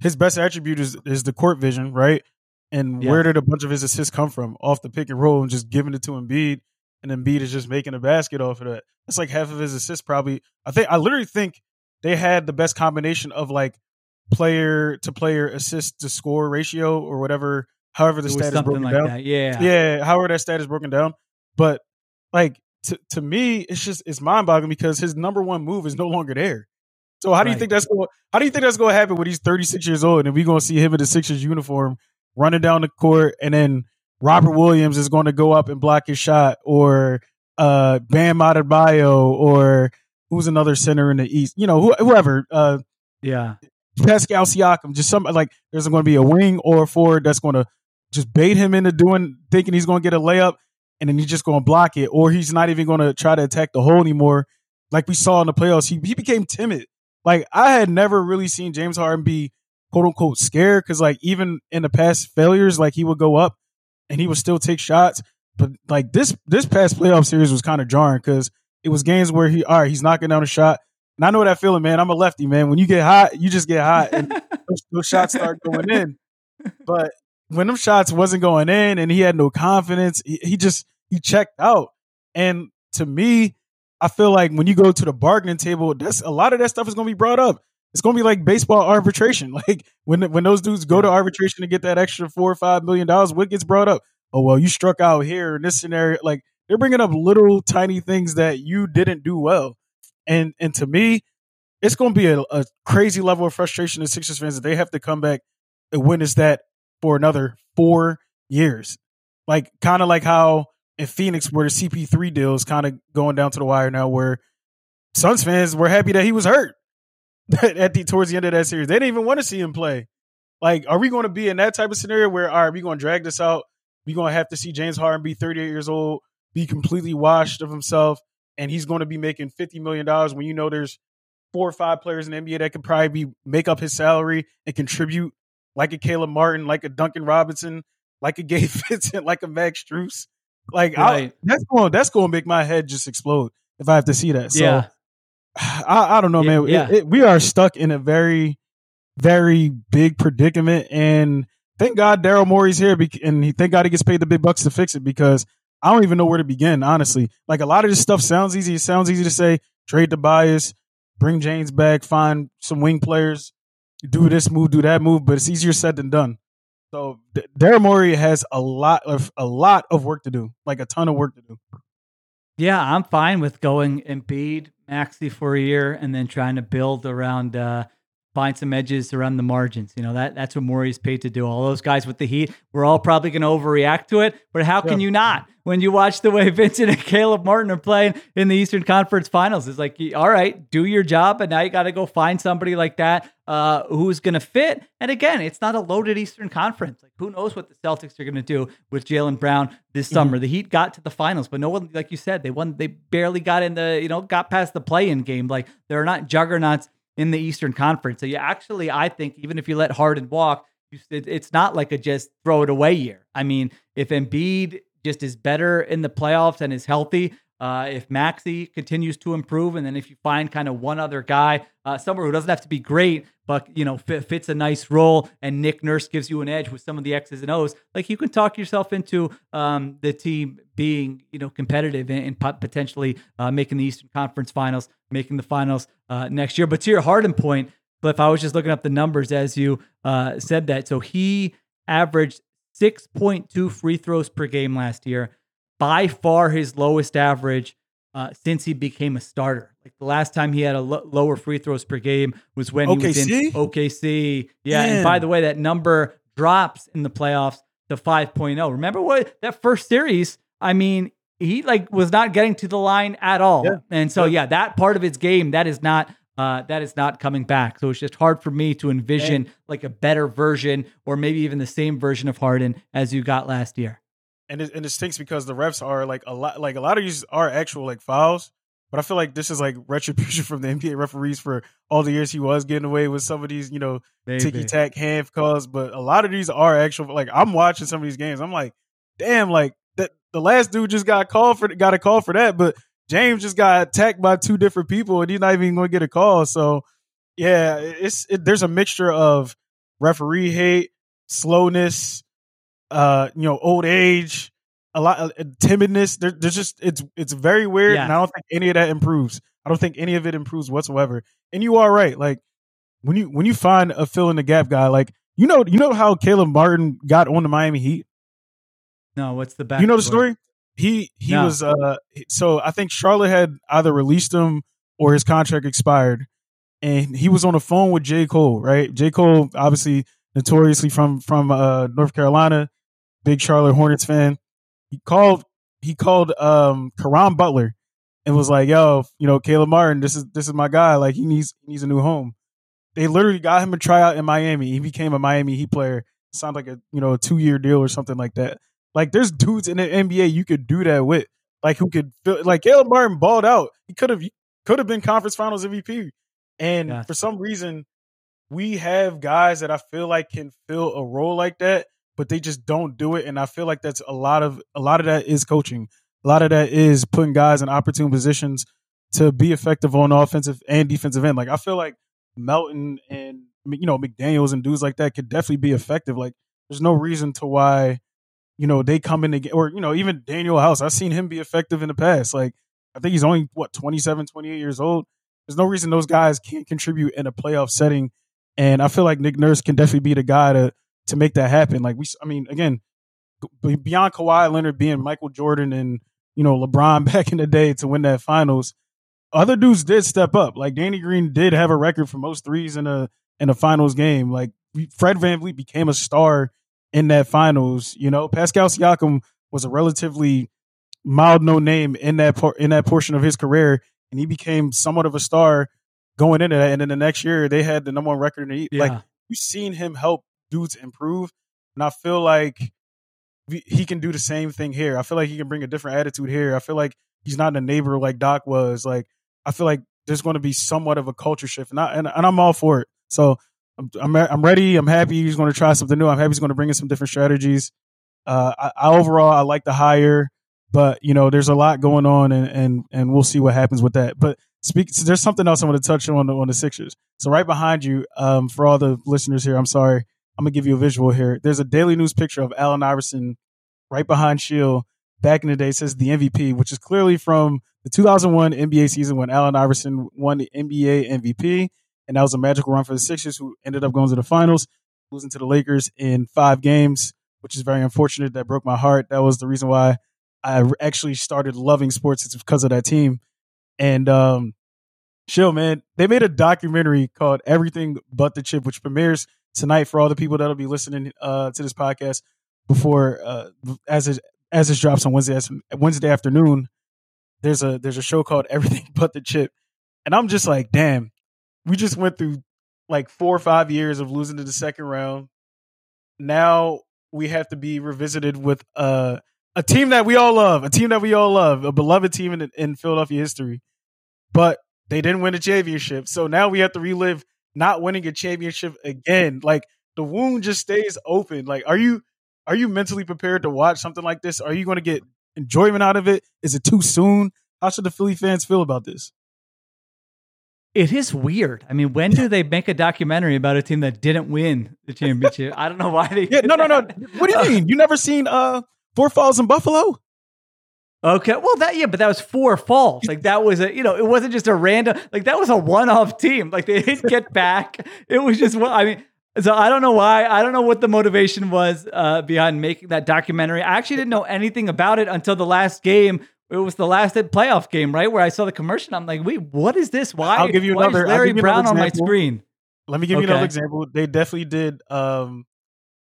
His best attribute is is the court vision, right? And yeah. where did a bunch of his assists come from? Off the pick and roll and just giving it to Embiid, and Embiid is just making a basket off of that. That's like half of his assists, probably. I think I literally think they had the best combination of like player to player assist to score ratio or whatever, however the stat is broken like down. That. Yeah, yeah, however that stat is broken down. But like to to me, it's just it's mind boggling because his number one move is no longer there. So how do you think that's going? How do you think that's going to happen when he's 36 years old and we're going to see him in the Sixers uniform running down the court, and then Robert Williams is going to go up and block his shot, or uh, Bam Adebayo, or who's another center in the East? You know, whoever. Uh, yeah, Pascal Siakam. Just some like there's going to be a wing or a forward that's going to just bait him into doing thinking he's going to get a layup, and then he's just going to block it, or he's not even going to try to attack the hole anymore. Like we saw in the playoffs, he he became timid. Like I had never really seen James Harden be quote unquote scared because like even in the past failures, like he would go up and he would still take shots. But like this this past playoff series was kind of jarring because it was games where he all right, he's knocking down a shot. And I know that feeling, man. I'm a lefty, man. When you get hot, you just get hot and those, those shots start going in. But when them shots wasn't going in and he had no confidence, he, he just he checked out. And to me, I feel like when you go to the bargaining table, that's a lot of that stuff is going to be brought up it's gonna be like baseball arbitration. Like when when those dudes go to arbitration to get that extra four or five million dollars, what gets brought up? Oh well, you struck out here in this scenario. Like they're bringing up little tiny things that you didn't do well, and and to me, it's gonna be a, a crazy level of frustration to Sixers fans that they have to come back and witness that for another four years. Like kind of like how in Phoenix, where the CP3 deal is kind of going down to the wire now, where Suns fans were happy that he was hurt at the towards the end of that series. They didn't even want to see him play. Like, are we going to be in that type of scenario where all right, we going to drag this out? We going to have to see James Harden be 38 years old, be completely washed of himself, and he's going to be making 50 million dollars when you know there's four or five players in the NBA that could probably be make up his salary and contribute, like a Caleb Martin, like a Duncan Robinson, like a Gabe Vincent, like a Max Strus. Like right. I, that's going that's going to make my head just explode if I have to see that. So yeah. I, I don't know, yeah, man. Yeah. It, it, we are stuck in a very, very big predicament, and thank God Daryl Morey's here, and he thank God he gets paid the big bucks to fix it because I don't even know where to begin. Honestly, like a lot of this stuff sounds easy. It sounds easy to say. Trade Tobias, bring James back, find some wing players, do this move, do that move, but it's easier said than done. So D- Daryl Morey has a lot of a lot of work to do, like a ton of work to do. Yeah, I'm fine with going Embiid, Maxey for a year, and then trying to build around uh, find some edges around the margins. You know, that that's what Morey's paid to do. All those guys with the heat, we're all probably going to overreact to it, but how can you not when you watch the way Vincent and Caleb Martin are playing in the Eastern Conference Finals? It's like, all right, do your job, but now you got to go find somebody like that uh, who's going to fit. And again, it's not a loaded Eastern Conference. Like, who knows what the Celtics are going to do with Jaylen Brown this mm-hmm. summer? The Heat got to the finals, but no one, like you said, they won. They barely got in the, you know, got past the play-in game. Like, they're not juggernauts in the Eastern Conference. So you actually, I think, even if you let Harden walk, it's not like a just throw it away year. I mean, if Embiid just is better in the playoffs and is healthy, uh, if Maxey continues to improve, and then if you find kind of one other guy uh, somewhere who doesn't have to be great, but you know fit, fits a nice role, and Nick Nurse gives you an edge with some of the X's and O's, like you can talk yourself into um, the team being you know competitive and, and potentially uh, making the Eastern Conference Finals, making the finals uh, next year. But to your Harden point, Cliff, I was just looking up the numbers as you uh, said that. So he averaged 6.2 free throws per game last year by far his lowest average uh, since he became a starter. Like the last time he had a lo- lower free throws per game was when OKC? he was in OKC. Yeah, and by the way, that number drops in the playoffs to 5.0. Remember what that first series? I mean, he like was not getting to the line at all. Yeah. And so yeah, that part of his game that is not uh, that is not coming back. So it's just hard for me to envision and, like a better version or maybe even the same version of Harden as you got last year and it, and it stinks because the refs are like a lot like a lot of these are actual like fouls, but I feel like this is like retribution from the NBA referees for all the years he was getting away with some of these you know ticky tack hand calls. But a lot of these are actual. Like I'm watching some of these games, I'm like, damn, like that the last dude just got called for got a call for that, but James just got attacked by two different people and he's not even going to get a call. So yeah, it's it, there's a mixture of referee hate, slowness, uh, you know, old age, a lot of uh, timidness. There, there's just it's it's very weird, yeah. and I don't think any of that improves. I don't think any of it improves whatsoever. And you are right, like when you when you find a fill in the gap guy, like you know you know how Caleb Martin got on the Miami Heat. No, what's the back? You know the story? He he no. was uh so I think Charlotte had either released him or his contract expired, and he was on the phone with J Cole. Right, J Cole obviously notoriously from from uh, North Carolina big Charlotte Hornets fan. He called he called um Caron Butler and was like, "Yo, you know, Caleb Martin, this is this is my guy. Like he needs he needs a new home." They literally got him a tryout in Miami. He became a Miami Heat player. Sounds like a you know a two year deal or something like that. Like there's dudes in the NBA you could do that with, like who could feel like Caleb Martin balled out. He could have could have been conference finals MVP, and yeah. for some reason we have guys that I feel like can fill a role like that but they just don't do it. And I feel like that's a lot of a lot of that is coaching. A lot of that is putting guys in opportune positions to be effective on offensive and defensive end. Like I feel like Melton and you know McDaniels and dudes like that could definitely be effective. Like there's no reason to why you know they come in again or you know even Danuel House. I've seen him be effective in the past. Like I think he's only what 27, 28 years old. There's no reason those guys can't contribute in a playoff setting. And I feel like Nick Nurse can definitely be the guy to to make that happen. Like we, I mean, again, beyond Kawhi Leonard being Michael Jordan and you know LeBron back in the day to win that finals, other dudes did step up. Like Danny Green did have a record for most threes in a in a finals game. Like Fred Van VanVleet became a star in that finals. You know, Pascal Siakam was a relatively mild no name in that por- in that portion of his career, and he became somewhat of a star going into that. And then the next year, they had the number one record in the yeah. like. You've seen him help dudes improve. And I feel like he can do the same thing here. I feel like he can bring a different attitude here. I feel like he's not a neighbor like Doc was. Like I feel like there's going to be somewhat of a culture shift, and, I, and, and I'm all for it. So I'm, I'm, I'm ready. I'm happy he's going to try something new. I'm happy he's going to bring in some different strategies. Uh, I, I, overall I like the hire, but you know there's a lot going on, and and and we'll see what happens with that. But speak. So there's something else I want to touch on on the Sixers. So right behind you, um, for all the listeners here, I'm sorry. I'm gonna give you a visual here. There's a daily news picture of Allen Iverson right behind Sheil back in the day. says the MVP, which is clearly from the 2001 NBA season when Allen Iverson won the NBA MVP, and that was a magical run for the Sixers, who ended up going to the finals, losing to the Lakers in five games, which is very unfortunate. That broke my heart. That was the reason why I actually started loving sports. It's because of that team, and um, Chill, man. They made a documentary called Everything But the Chip, which premieres tonight for all the people that'll be listening uh, to this podcast before uh, as it as it drops on Wednesday Wednesday afternoon. There's a there's a show called Everything But the Chip, and I'm just like, damn, we just went through like four or five years of losing to the second round. Now we have to be revisited with uh, a team that we all love, a team that we all love, a beloved team in, in Philadelphia history. But they didn't win a championship. So now we have to relive not winning a championship again. Like the wound just stays open. Like, are you are you mentally prepared to watch something like this? Are you going to get enjoyment out of it? Is it too soon? How should the Philly fans feel about this? It is weird. I mean, when do they make a documentary about a team that didn't win the championship? I don't know why they. Yeah, no, no, no. What do you mean? You never seen uh Four Falls in Buffalo? Okay, well that yeah, but that was four falls. Like that was a you know it wasn't just a random like that was a one off team. Like they didn't get back. It was just well I mean so I don't know why I don't know what the motivation was uh, behind making that documentary. I actually didn't know anything about it until the last game. It was the last playoff game, right, where I saw the commercial. I'm like, wait, what is this? Why? I'll give you why another. Larry Brown on my screen. Let me give you okay. another example. They definitely did um,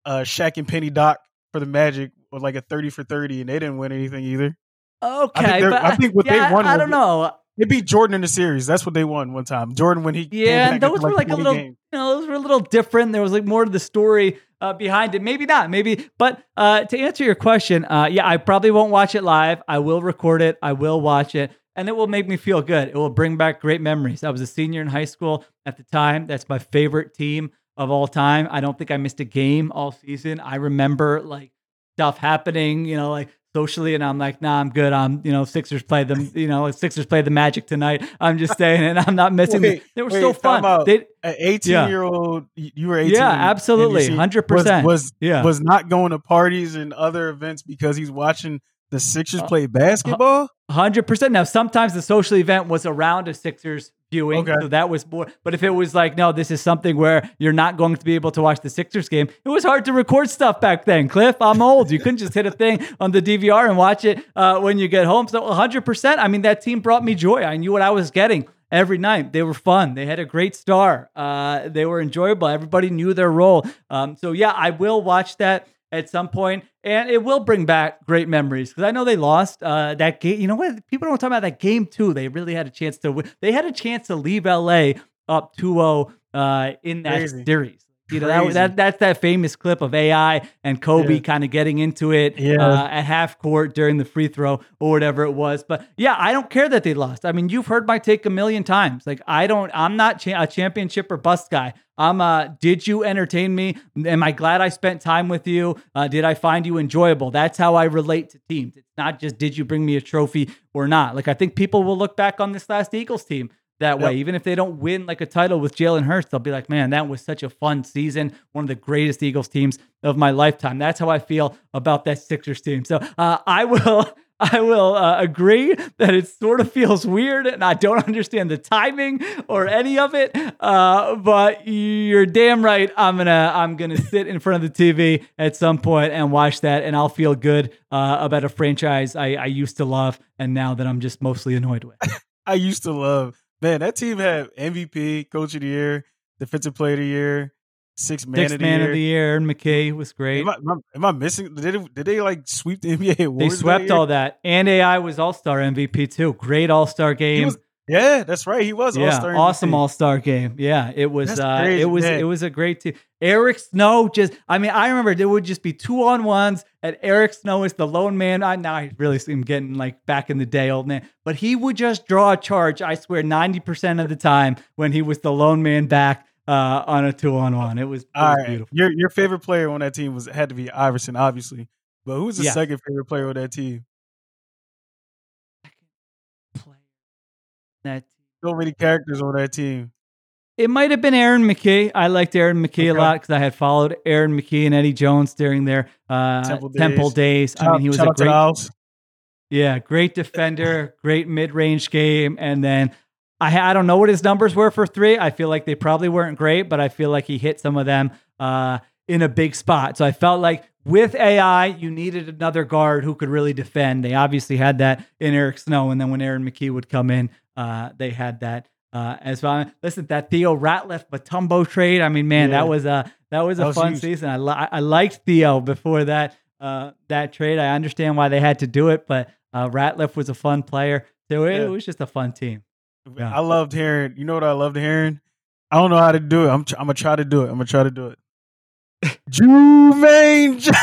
uh, Shaq and Penny Doc for the Magic with like a 30 for 30, and they didn't win anything either. Okay, I think, but I think what yeah, they won. I, I don't know. They beat Jordan in the series. That's what they won one time. Jordan when he yeah, and those were like, like a little games. you know those were a little different. There was like more to the story uh, behind it. Maybe not, maybe. But uh, to answer your question, uh, yeah, I probably won't watch it live. I will record it. I will watch it. And it will make me feel good. It will bring back great memories. I was a senior in high school at the time. That's my favorite team of all time. I don't think I missed a game all season. I remember like stuff happening, you know, like socially, and I'm like, nah, I'm good. I'm, you know, Sixers play them, you know, Sixers play the Magic tonight. I'm just saying, and I'm not missing. Wait, them. They were wait, so fun. They, an 18 yeah. year old, you were 18. Yeah, absolutely, hundred percent. Was, was yeah was not going to parties and other events because he's watching the Sixers uh, play basketball. Hundred percent. Now, sometimes the social event was around a Sixers viewing. Okay. So that was more. But if it was like, no, this is something where you're not going to be able to watch the Sixers game, it was hard to record stuff back then. Cliff, I'm old. You couldn't just hit a thing on the DVR and watch it uh, when you get home. So 100%. I mean, that team brought me joy. I knew what I was getting every night. They were fun. They had a great star. Uh, they were enjoyable. Everybody knew their role. Um, so yeah, I will watch that at some point, and it will bring back great memories because I know they lost uh, that game. You know what? People don't talk about that game too. They really had a chance to win. They had a chance to leave LA up 2-0 uh, in that Crazy. series. You know that, that, that's that famous clip of AI and Kobe yeah. kind of getting into it yeah. uh, at half court during the free throw or whatever it was. But yeah, I don't care that they lost. I mean, you've heard my take a million times. Like I don't, I'm not cha- a championship or bust guy. I'm a did you entertain me? Am I glad I spent time with you? Uh, did I find you enjoyable? That's how I relate to teams. It's not just did you bring me a trophy or not. Like I think people will look back on this last Eagles team that way. Yep. Even if they don't win like a title with Jalen Hurts, they'll be like, man, that was such a fun season. One of the greatest Eagles teams of my lifetime. That's how I feel about that Sixers team. So uh, I will. I will uh, agree that it sort of feels weird and I don't understand the timing or any of it. Uh, but you're damn right. I'm gonna I'm gonna sit in front of the TV at some point and watch that, and I'll feel good uh, about a franchise I, I used to love, and now that I'm just mostly annoyed with. I used to love man. That team had MVP, Coach of the Year, Defensive Player of the Year, Six man, Sixth of, the man year. of the year. McKay was great. Am I, am I, am I missing? Did, it, did they like sweep the NBA awards? They swept that all that, and AI was All Star MVP too. Great All Star game. Was, yeah, that's right. He was yeah, All-Star awesome All Star game. Yeah, it was. Uh, it was. man. It was a great team. Eric Snow just. I mean, I remember there would just be two on ones, and Eric Snow is the lone man. I now I really see him getting like back in the day, old man. But he would just draw a charge. I swear, ninety percent of the time when he was the lone man back uh, on a two on one. It was, it was right. beautiful. Your your favorite player on that team was had to be Iverson, obviously. But who's the Yeah. second favorite player on that team? That So many characters on that team. It might have been Aaron McKie. I liked Aaron McKie a lot because I had followed Aaron McKie and Eddie Jones during their uh, Temple Temple, days. days. Shout, I mean, he was a out to the great, yeah, great defender, great mid-range game, and then I I don't know what his numbers were for three. I feel like they probably weren't great, but I feel like he hit some of them uh, in a big spot. So I felt like with AI, you needed another guard who could really defend. They obviously had that in Eric Snow, and then when Aaron McKie would come in, uh, they had that uh, as well. Listen, that Theo Ratliff Mutombo trade. I mean, man, Yeah. that was a that was a That fun season. I li- I liked Theo before that uh, that trade. I understand why they had to do it, but uh, Ratliff was a fun player. So it, Yeah. was just a fun team. Yeah. I loved hearing. You know what I loved hearing? I don't know how to do it. I'm tr- I'm gonna try to do it. I'm gonna try to do it. Jumaine Jones.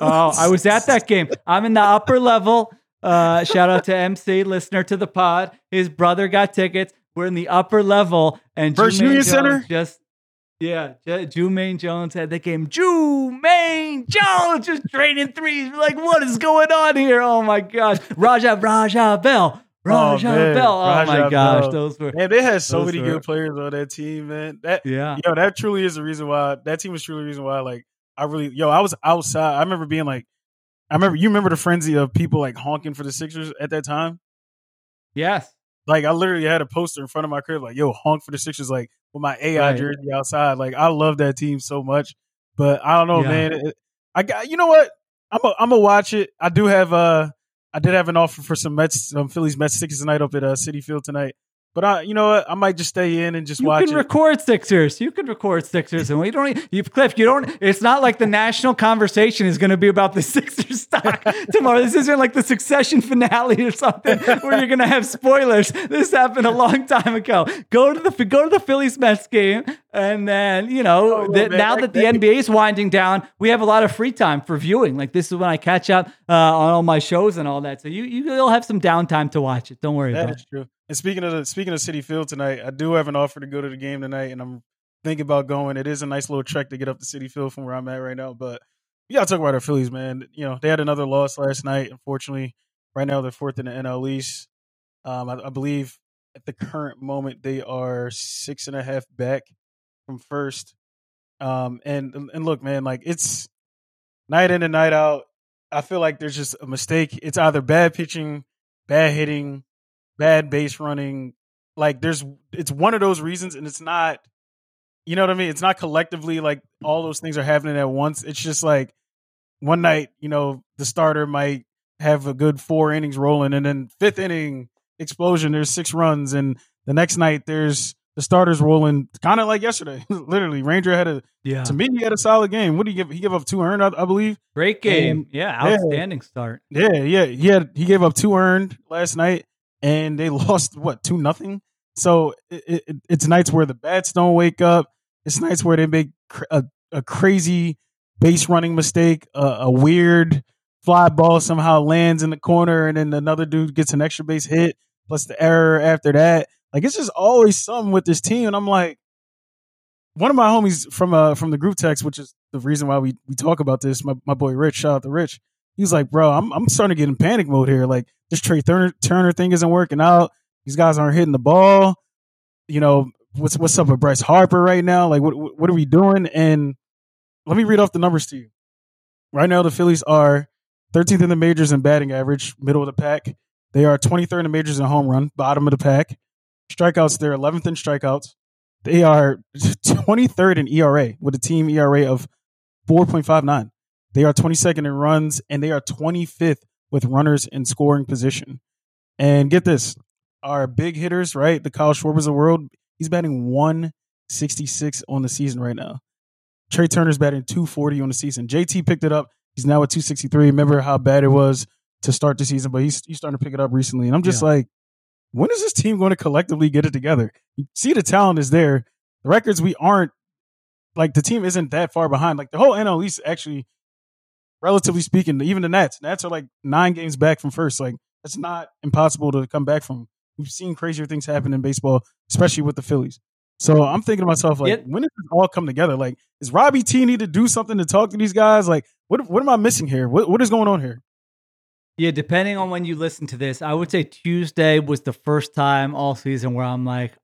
Oh, I was at that game. I'm in the upper level. Uh, shout out to MC, listener to the pod. His brother got tickets. We're in the upper level, and First Jumaine Union Jones Center? Just yeah, J- Jumaine Jones had the game. Jumaine Jones just draining threes. We're like, what is going on here? Oh my gosh, Raja Raja Bell, Raja man, Bell. Oh my gosh, Bell. those were Man, they had so many were- good players on that team, man. That yeah. yo, that truly is the reason why that team was truly the reason why. Like, I really, yo, I was outside. I remember being like, I remember you remember the frenzy of people like honking for the Sixers at that time. Yes. Like, I literally had a poster in front of my crib, like, yo, honk for the Sixers, like with my AI Right. jersey outside. Like, I love that team so much, but I don't know, Yeah. man. It- I got, you know what? I'm a, I'm gonna watch it. I do have, uh, I did have an offer for some Mets, some Phillies Mets tickets tonight up at uh, Citi Field tonight. But I, you know what? I might just stay in and just You watch You can it. record Sixers. You can record Sixers, and we don't. You, Cliff, you don't. It's not like the national conversation is going to be about the Sixers stock tomorrow. This isn't like the Succession finale or something where you're going to have spoilers. This happened a long time ago. Go to the go to the Phillies Mets game, and then you know Oh, that man, now that- the NBA is winding down, we have a lot of free time for viewing. Like this is when I catch up uh, on all my shows and all that. So you you'll have some downtime to watch it. Don't worry That about it. is true. And speaking of the, speaking of Citi Field tonight, I do have an offer to go to the game tonight, and I'm thinking about going. It is a nice little trek to get up to Citi Field from where I'm at right now. But we gotta talk about our Phillies, man. You know they had another loss last night. Unfortunately, right now they're fourth in the NL East. Um, I, I believe at the current moment they are six and a half back from first. Um, and and look, man, like it's night in and night out. I feel like there's just a mistake. It's either bad pitching, bad hitting, bad base running. Like there's it's one of those reasons and it's not you know what I mean? It's not collectively like all those things are happening at once. It's just like one night, you know, the starter might have a good four innings rolling and then fifth inning explosion, there's six runs, and the next night there's the starters rolling kind of like yesterday. Literally, Ranger had a Yeah, to me he had a solid game. What did he give? He gave up two earned, I, I believe. great game. And- yeah, yeah. outstanding start. Yeah, yeah, he had he gave up two earned last night, and they lost what two nothing. So it, it, it's nights where the bats don't wake up. It's nights where they make a, a crazy base running mistake, a, a weird fly ball somehow lands in the corner, and then another dude gets an extra base hit plus the error after that. Like it's just always something with this team, and I'm like, one of my homies from uh from the group text, which is the reason why we we talk about this. My my boy Rich, shout out to Rich. He was like, bro, I'm I'm starting to get in panic mode here. Like this Trea Turner Turner thing isn't working out. These guys aren't hitting the ball. You know what's what's up with Bryce Harper right now? Like what what are we doing? And let me read off the numbers to you. Right now, the Phillies are 13th in the majors in batting average, middle of the pack. They are 23rd in the majors in home run, bottom of the pack. Strikeouts, they're 11th in strikeouts. They are 23rd in ERA with a team ERA of 4.59. They are 22nd in runs and they are 25th with runners in scoring position. And get this, our big hitters, right? The Kyle Schwarbers of the world, he's batting 166 on the season right now. Trea Turner's batting 240 on the season. JT picked it up. He's now at 263. Remember how bad it was to start the season, but he's, he's starting to pick it up recently. And I'm just Yeah. like, when is this team going to collectively get it together? You see, the talent is there. The records, we aren't like the team isn't that far behind. Like the whole NL East, actually, relatively speaking, even the Mets, Mets are like nine games back from first. Like that's not impossible to come back from. We've seen crazier things happen in baseball, especially with the Phillies. So I'm thinking to myself, like, Yep. when does this all come together? Like, is Robbie T need to do something to talk to these guys? Like, what what am I missing here? What what is going on here? Yeah, depending on when you listen to this, I would say Tuesday was the first time all season where I'm like,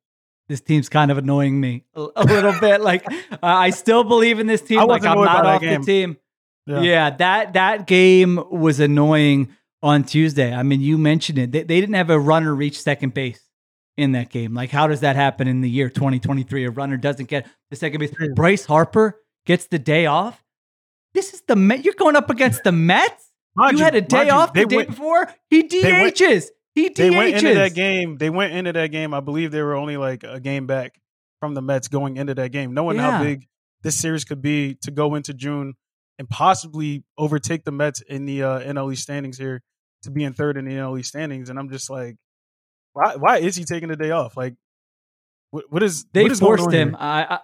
this team's kind of annoying me a, little bit. Like, uh, I still believe in this team. I Like, I'm not off the team. Yeah. that that game was annoying on Tuesday. I mean, you mentioned it. They, they didn't have a runner reach second base in that game. Like, how does that happen in the year 2023? A runner doesn't get the second base. Bryce Harper gets the day off. This is the Met. You're going up against the Mets. Mind you, had a day off the day went- before. He went- DHs. He They went into that game. They went into that game. I believe they were only like a game back from the Mets going into that game, knowing Yeah. how big this series could be to go into June and possibly overtake the Mets in the uh, NL East standings here to be in third in the NL East standings. And I'm just like, why? Why is he taking the day off? Like, what, what is They what is forced him. I, I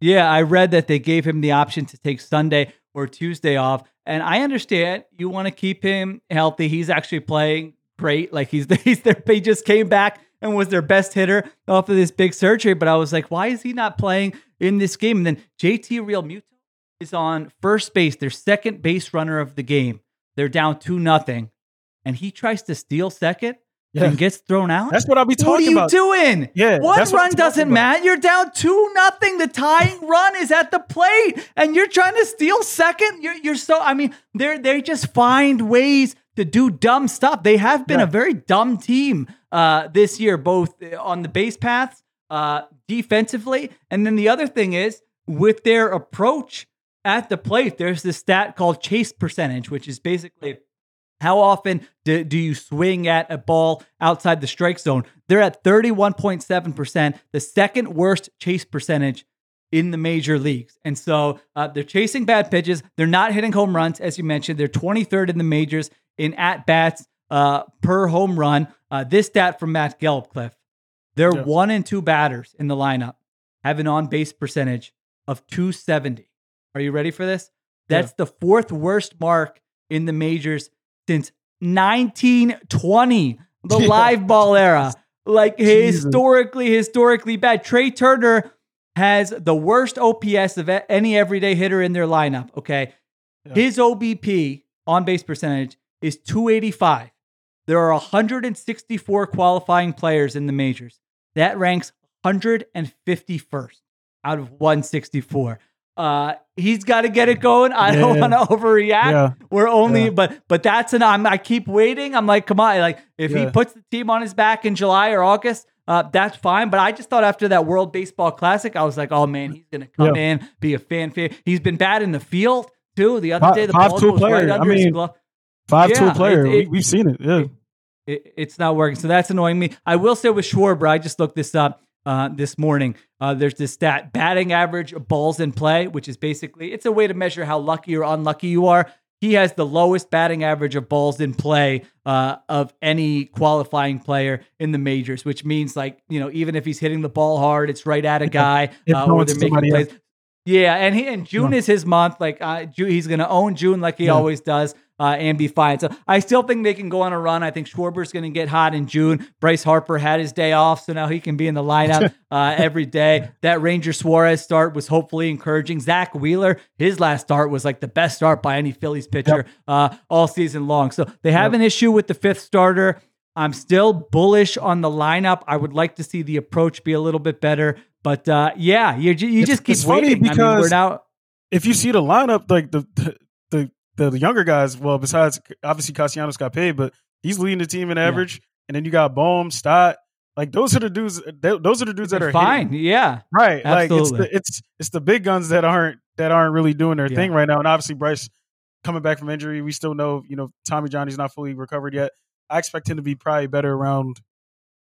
yeah, I read that they gave him the option to take Sunday or Tuesday off, and I understand you want to keep him healthy. He's actually playing great. Like he's he's there. He just came back and was their best hitter off of this big surgery. But I was like, why is he not playing in this game? And then JT Realmuto is on first base, their second base runner of the game. They're down two nothing, and he tries to steal second Yeah. and gets thrown out. That's what I'll be talking about. What are you about. doing? Yeah, one that's what I'm run doesn't matter. You're down two nothing. The tying run is at the plate, and you're trying to steal second. You're you're so. I mean, they they just find ways to do dumb stuff. They have been Yeah. a very dumb team uh, this year, both on the base paths, uh, defensively, and then the other thing is with their approach at the plate. There's this stat called chase percentage, which is basically how often do, do you swing at a ball outside the strike zone? They're at 31.7%, the second worst chase percentage in the major leagues. And so uh, they're chasing bad pitches. They're not hitting home runs, as you mentioned. They're 23rd in the majors in at bats uh, per home run. Uh, this stat from Matt Gelb Cliff. They're Yes. one and two batters in the lineup, have an on base percentage of 270. Are you ready for this? That's the fourth worst mark in the majors since 1920, the Yeah. live ball era. Like Jesus. historically, historically bad. Trea Turner has the worst OPS of any everyday hitter in their lineup. Okay. Yeah. His OBP on base percentage is 285. There are 164 qualifying players in the majors. That ranks 151st out of 164. Uh, he's got to get it going. I don't want to overreact. Yeah. We're only, Yeah. but but that's an. I'm, I keep waiting. I'm like, come on. Like if he puts the team on his back in July or August, uh, that's fine. But I just thought after that World Baseball Classic, I was like, oh man, he's gonna come Yeah. in, be a fan favorite. He's been bad in the field too. The other Five- day, the five ball goes player. right I under his mean, glove. Five Yeah, tool player. it- we, it- we've seen it. Yeah. It, it's not working. So that's annoying me. I will say with Schwarber, I just looked this up uh, this morning. Uh, there's this stat batting average of balls in play, which is basically it's a way to measure how lucky or unlucky you are. He has the lowest batting average of balls in play uh, of any qualifying player in the majors, which means like you know even if he's hitting the ball hard, it's right at a guy It uh, or they're making plays. else. Yeah, and he and June Yeah. is his month. Like uh, he's going to own June like he Yeah. always does, uh, and be fine. So I still think they can go on a run. I think Schwarber's going to get hot in June. Bryce Harper had his day off, so now he can be in the lineup uh, every day. That Ranger Suarez start was hopefully encouraging. Zack Wheeler, his last start was like the best start by any Phillies pitcher uh, all season long. So they have an issue with the fifth starter. I'm still bullish on the lineup. I would like to see the approach be a little bit better. But uh, yeah, you you It's- just keep it's funny waiting. I mean, we're because- now if you see the lineup, like the the the, the younger guys, well, besides obviously Castellanos got paid, but he's leading the team in average, and then you got Bohm, Stott. Like those are the dudes. th- Those are the dudes that are fine. hitting. Yeah, right? Like it's the, it's it's the big guns that aren't that aren't really doing their Yeah. thing right now. And obviously Bryce coming back from injury, we still know you know Tommy Johnny's not fully recovered yet. I expect him to be probably better around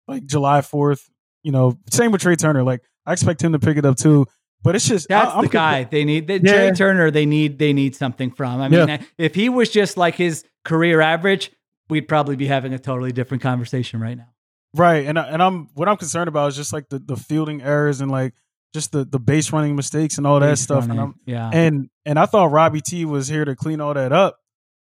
like July fourth. You know, same with Trea Turner. Like I expect him to pick it up too. But it's just that's I, the guy they need. The, Yeah. Jay Turner, they need they need something from. I mean, if he was just like his career average, we'd probably be having a totally different conversation right now. Right, and and I'm what I'm concerned about is just like the, the fielding errors and like just the, the base running mistakes and all that Base stuff. And running, I'm yeah, and and I thought Robbie T was here to clean all that up.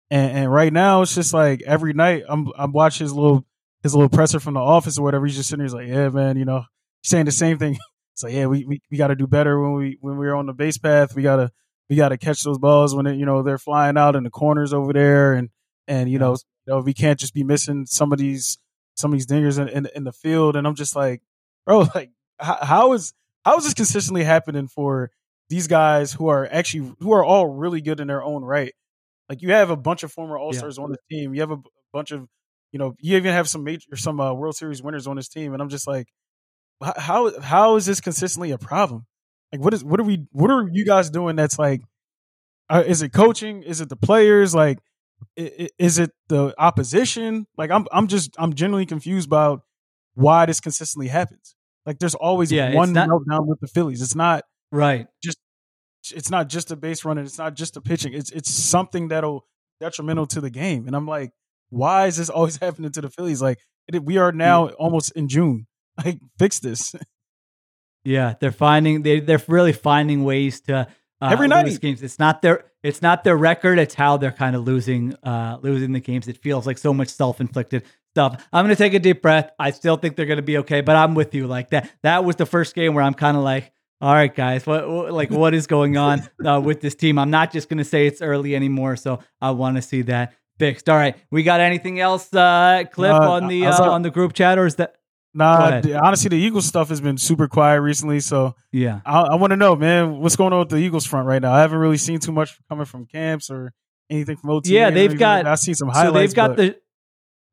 And and right now it's just like every night I'm I'm watching his little his little presser from the office or whatever. He's just sitting there, he's like, Yeah, man, you know, saying the same thing. It's like, yeah, we, we, we gotta do better when we when we're on the base path. We gotta we gotta catch those balls when it, you know they're flying out in the corners over there and and you know, you know we can't just be missing some of these some of these dingers in, in, in the field. And I'm just like, bro, like how, how is how is this consistently happening for these guys who are actually who are all really good in their own right? Like you have a bunch of former All Stars on the team. You have a bunch of you know you even have some major some uh, World Series winners on this team, and I'm just like, how how is this consistently a problem? Like what is what are we what are you guys doing that's like? Uh, is it coaching? Is it the players? Like is it the opposition? Like I'm I'm just I'm genuinely confused about why this consistently happens. Like there's always yeah, one not, meltdown with the Phillies. It's not right. Just it's not just a base running. It's not just a pitching. It's it's something that'll detrimental to the game. And I'm like, why is this always happening to the Phillies? Like it, we are now almost in June. Like fix this. Yeah, they're finding they they're really finding ways to uh, every night games. It's not their it's not their record. It's how they're kind of losing uh, losing the games. It feels like so much self inflicted stuff. I'm gonna take a deep breath. I still think they're gonna be okay, but I'm with you. Like that that was the first game where I'm kind of like, all right, guys, what, what like what is going on uh, with this team? I'm not just gonna say it's early anymore. So I want to see that fixed. All right, we got anything else, uh, Cliff, uh, on the uh, on the group chat, or is that? Nah, honestly, the Eagles stuff has been super quiet recently. So yeah, I, I want to know, man, what's going on with the Eagles front right now? I haven't really seen too much coming from camps or anything from OT. Yeah, they've got. I see some highlights. So they've got but, the.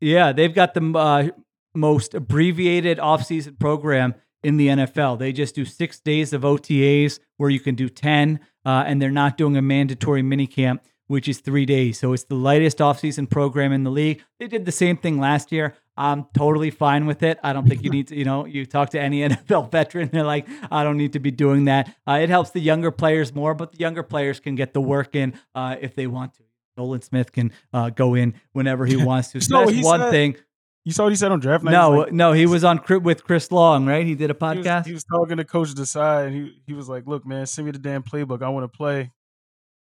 Yeah, they've got the uh, most abbreviated offseason program in the NFL. They just do six days of OTAs where you can do ten, uh, and they're not doing a mandatory minicamp which is three days. So it's the lightest offseason program in the league. They did the same thing last year. I'm totally fine with it. I don't think you need to, you know, you talk to any NFL veteran, they're like, I don't need to be doing that. Uh, it helps the younger players more, but the younger players can get the work in uh, if they want to. Nolan Smith can uh, go in whenever he wants to. So that's one said, thing. You saw what he said on draft night? No, like, no, he was on with Chris Long, right? He did a podcast. He was, he was talking to Coach Desai, and he, he was like, look, man, send me the damn playbook. I want to play.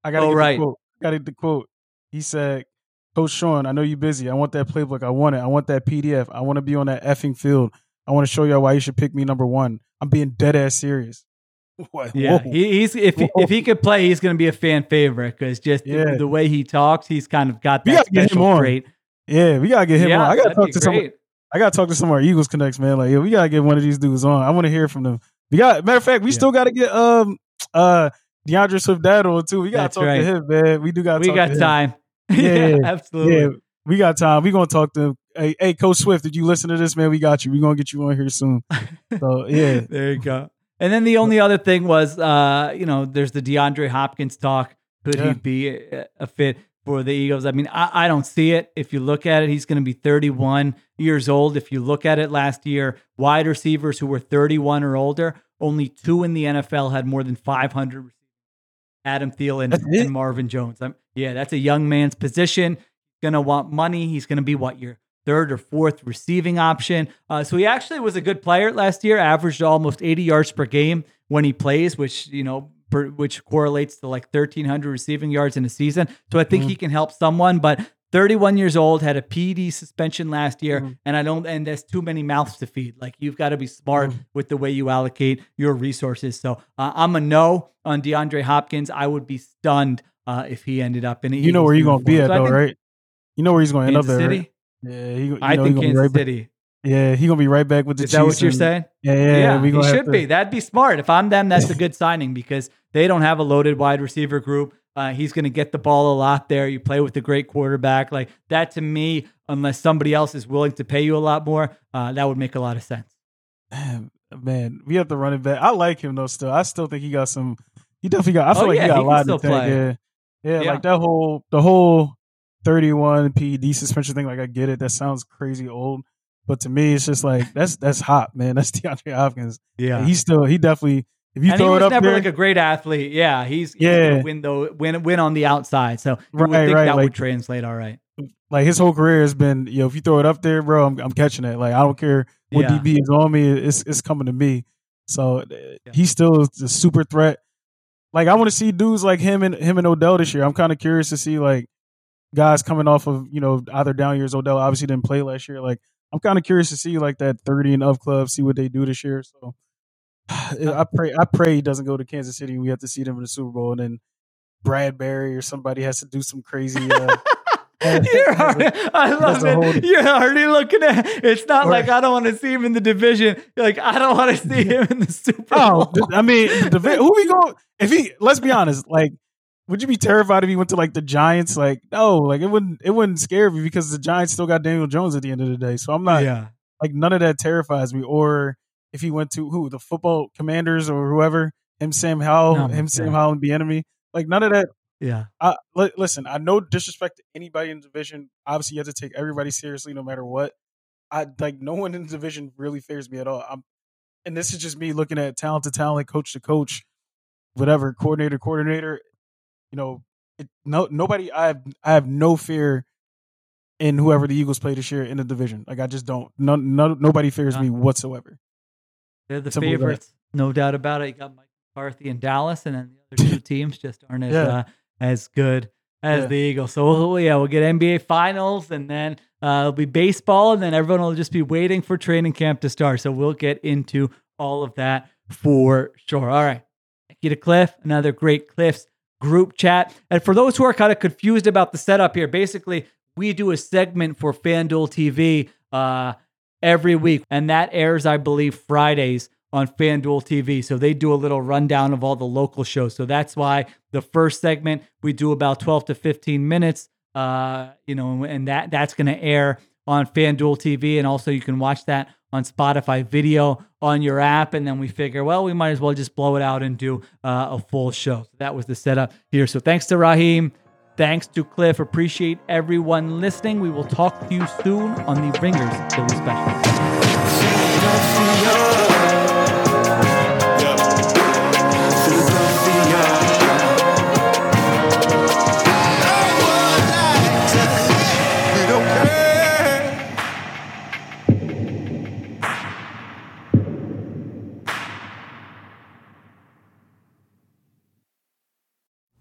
I got to oh, right. the quote got the quote. He said, Coach Sean, I know you're busy. I want that playbook. I want it. I want that PDF. I want to be on that effing field. I want to show y'all why you should pick me number one. I'm being dead ass serious. What? Yeah, he, he's if he, if he could play, he's going to be a fan favorite because just yeah. the, the, way he talks, he's kind of got that special trait. Yeah, we gotta get him yeah, on. I gotta talk to some. I gotta talk to some of our Eagles connects, man. Like, yeah, we gotta get one of these dudes on. I want to hear from them. We got matter of fact, we yeah. still gotta get um uh D'Andre Swift dad on too. We gotta That's talk right. to him, man. We do got. We got time. Yeah, yeah, absolutely. Yeah, we got time. We gonna talk to him. Hey, hey, Coach Swift, did you listen to this, man? We got you. We gonna get you on here soon. So yeah, there you go. And then the only other thing was, uh, you know, there's the DeAndre Hopkins talk. Could yeah. he be a, a, fit for the Eagles? I mean, I, I don't see it. If you look at it, he's going to be 31 years old. If you look at it last year, wide receivers who were 31 or older, only two in the NFL had more than 500 Adam Thielen and Marvin Jones. I'm, yeah, that's a young man's position. Going to want money. He's going to be what your third or fourth receiving option. Uh, so he actually was a good player last year. Averaged almost 80 yards per game when he plays, which you know, per, which correlates to like 1,300 receiving yards in a season. So I think mm-hmm. he can help someone. But 31 years old, had a PED suspension last year, mm-hmm. and I don't, and there's too many mouths to feed. Like you've got to be smart mm-hmm. with the way you allocate your resources. So uh, I'm a no on DeAndre Hopkins. I would be stunned uh, if he ended up in it. You know where you're going to be at, so though, right? You know where he's going to end up there. City? Right? Yeah, he, I know, think Kansas right City. Back. Yeah, he's gonna be right back with the Is Chiefs. that what you're saying? Yeah, yeah, yeah. he should to... be. That'd be smart. If I'm them, that's a good signing because they don't have a loaded wide receiver group. Uh, he's going to get the ball a lot there. You play with a great quarterback. Like that to me, unless somebody else is willing to pay you a lot more, uh, that would make a lot of sense. Man, we have to run it back. I like him though. Still, I still think he got some. He definitely got. I feel oh, like yeah, he got he a lot to take. Yeah. Yeah, yeah, like that whole the whole thirty-one PED suspension thing. Like I get it. That sounds crazy old, but to me, it's just like that's that's hot, man. That's DeAndre Hopkins. Yeah, he's still he definitely if you and throw he was it up never there, like a great athlete. Yeah, he's, he's yeah win though win win on the outside. So you right, think right. that like, would translate all right. Like his whole career has been, you know, if you throw it up there, bro, I'm, I'm catching it. Like I don't care what yeah. DB is on me, it's it's coming to me. So uh, yeah. he's still a super threat. Like I want to see dudes like him and him and Odell this year. I'm kind of curious to see like guys coming off of you know either down years. Odell obviously didn't play last year. Like I'm kind of curious to see like that 30 and up club, see what they do this year. So I pray I pray he doesn't go to Kansas City we have to see them in the Super Bowl and then Bradberry or somebody has to do some crazy uh, You're already, I love it. You're already looking at. It's not like I don't want to see him in the division. You're like I don't want to see him in the Super oh, Bowl. Oh, I mean, the, who we going? If he, let's be honest, like, would you be terrified if he went to like the Giants? Like, no, like it wouldn't. It wouldn't scare me because the Giants still got Daniel Jones at the end of the day. So I'm not. Yeah. Like none of that terrifies me. Or if he went to who the football commanders or whoever, him Sam Howell, no, him Sam Howell and the enemy. Like none of that Yeah. I, li- listen, I no disrespect to anybody in the division. Obviously, you have to take everybody seriously no matter what. I like no one in the division really fears me at all. I'm, and this is just me looking at talent to talent, coach to coach, whatever, coordinator, coordinator. You know, it, no nobody. I have I have no fear in whoever the Eagles play this year in the division. Like I just don't. No, no nobody fears Yeah. me whatsoever. They're the Simple favorites, no doubt about it. You got Mike McCarthy in Dallas, and then the other two teams just aren't as Yeah. uh, as good as Yeah. the Eagles. So we'll, yeah, we'll get NBA Finals, and then uh, it'll be baseball, and then everyone will just be waiting for training camp to start. So we'll get into all of that for sure. All right, thank you to Cliff. Another great Cliff's group chat. And for those who are kind of confused about the setup here, basically we do a segment for FanDuel TV uh, every week, and that airs, I believe, Fridays on FanDuel TV. So they do a little rundown of all the local shows. So that's why the first segment we do about 12 to 15 minutes. Uh, you know, and that that's going to air on FanDuel TV, and also you can watch that on Spotify video on your app. And then we figure, well, we might as well just blow it out and do uh, a full show. So that was the setup here. So thanks to Raheem. Thanks to Cliff. Appreciate everyone listening. We will talk to you soon on the Ringers Philly Special.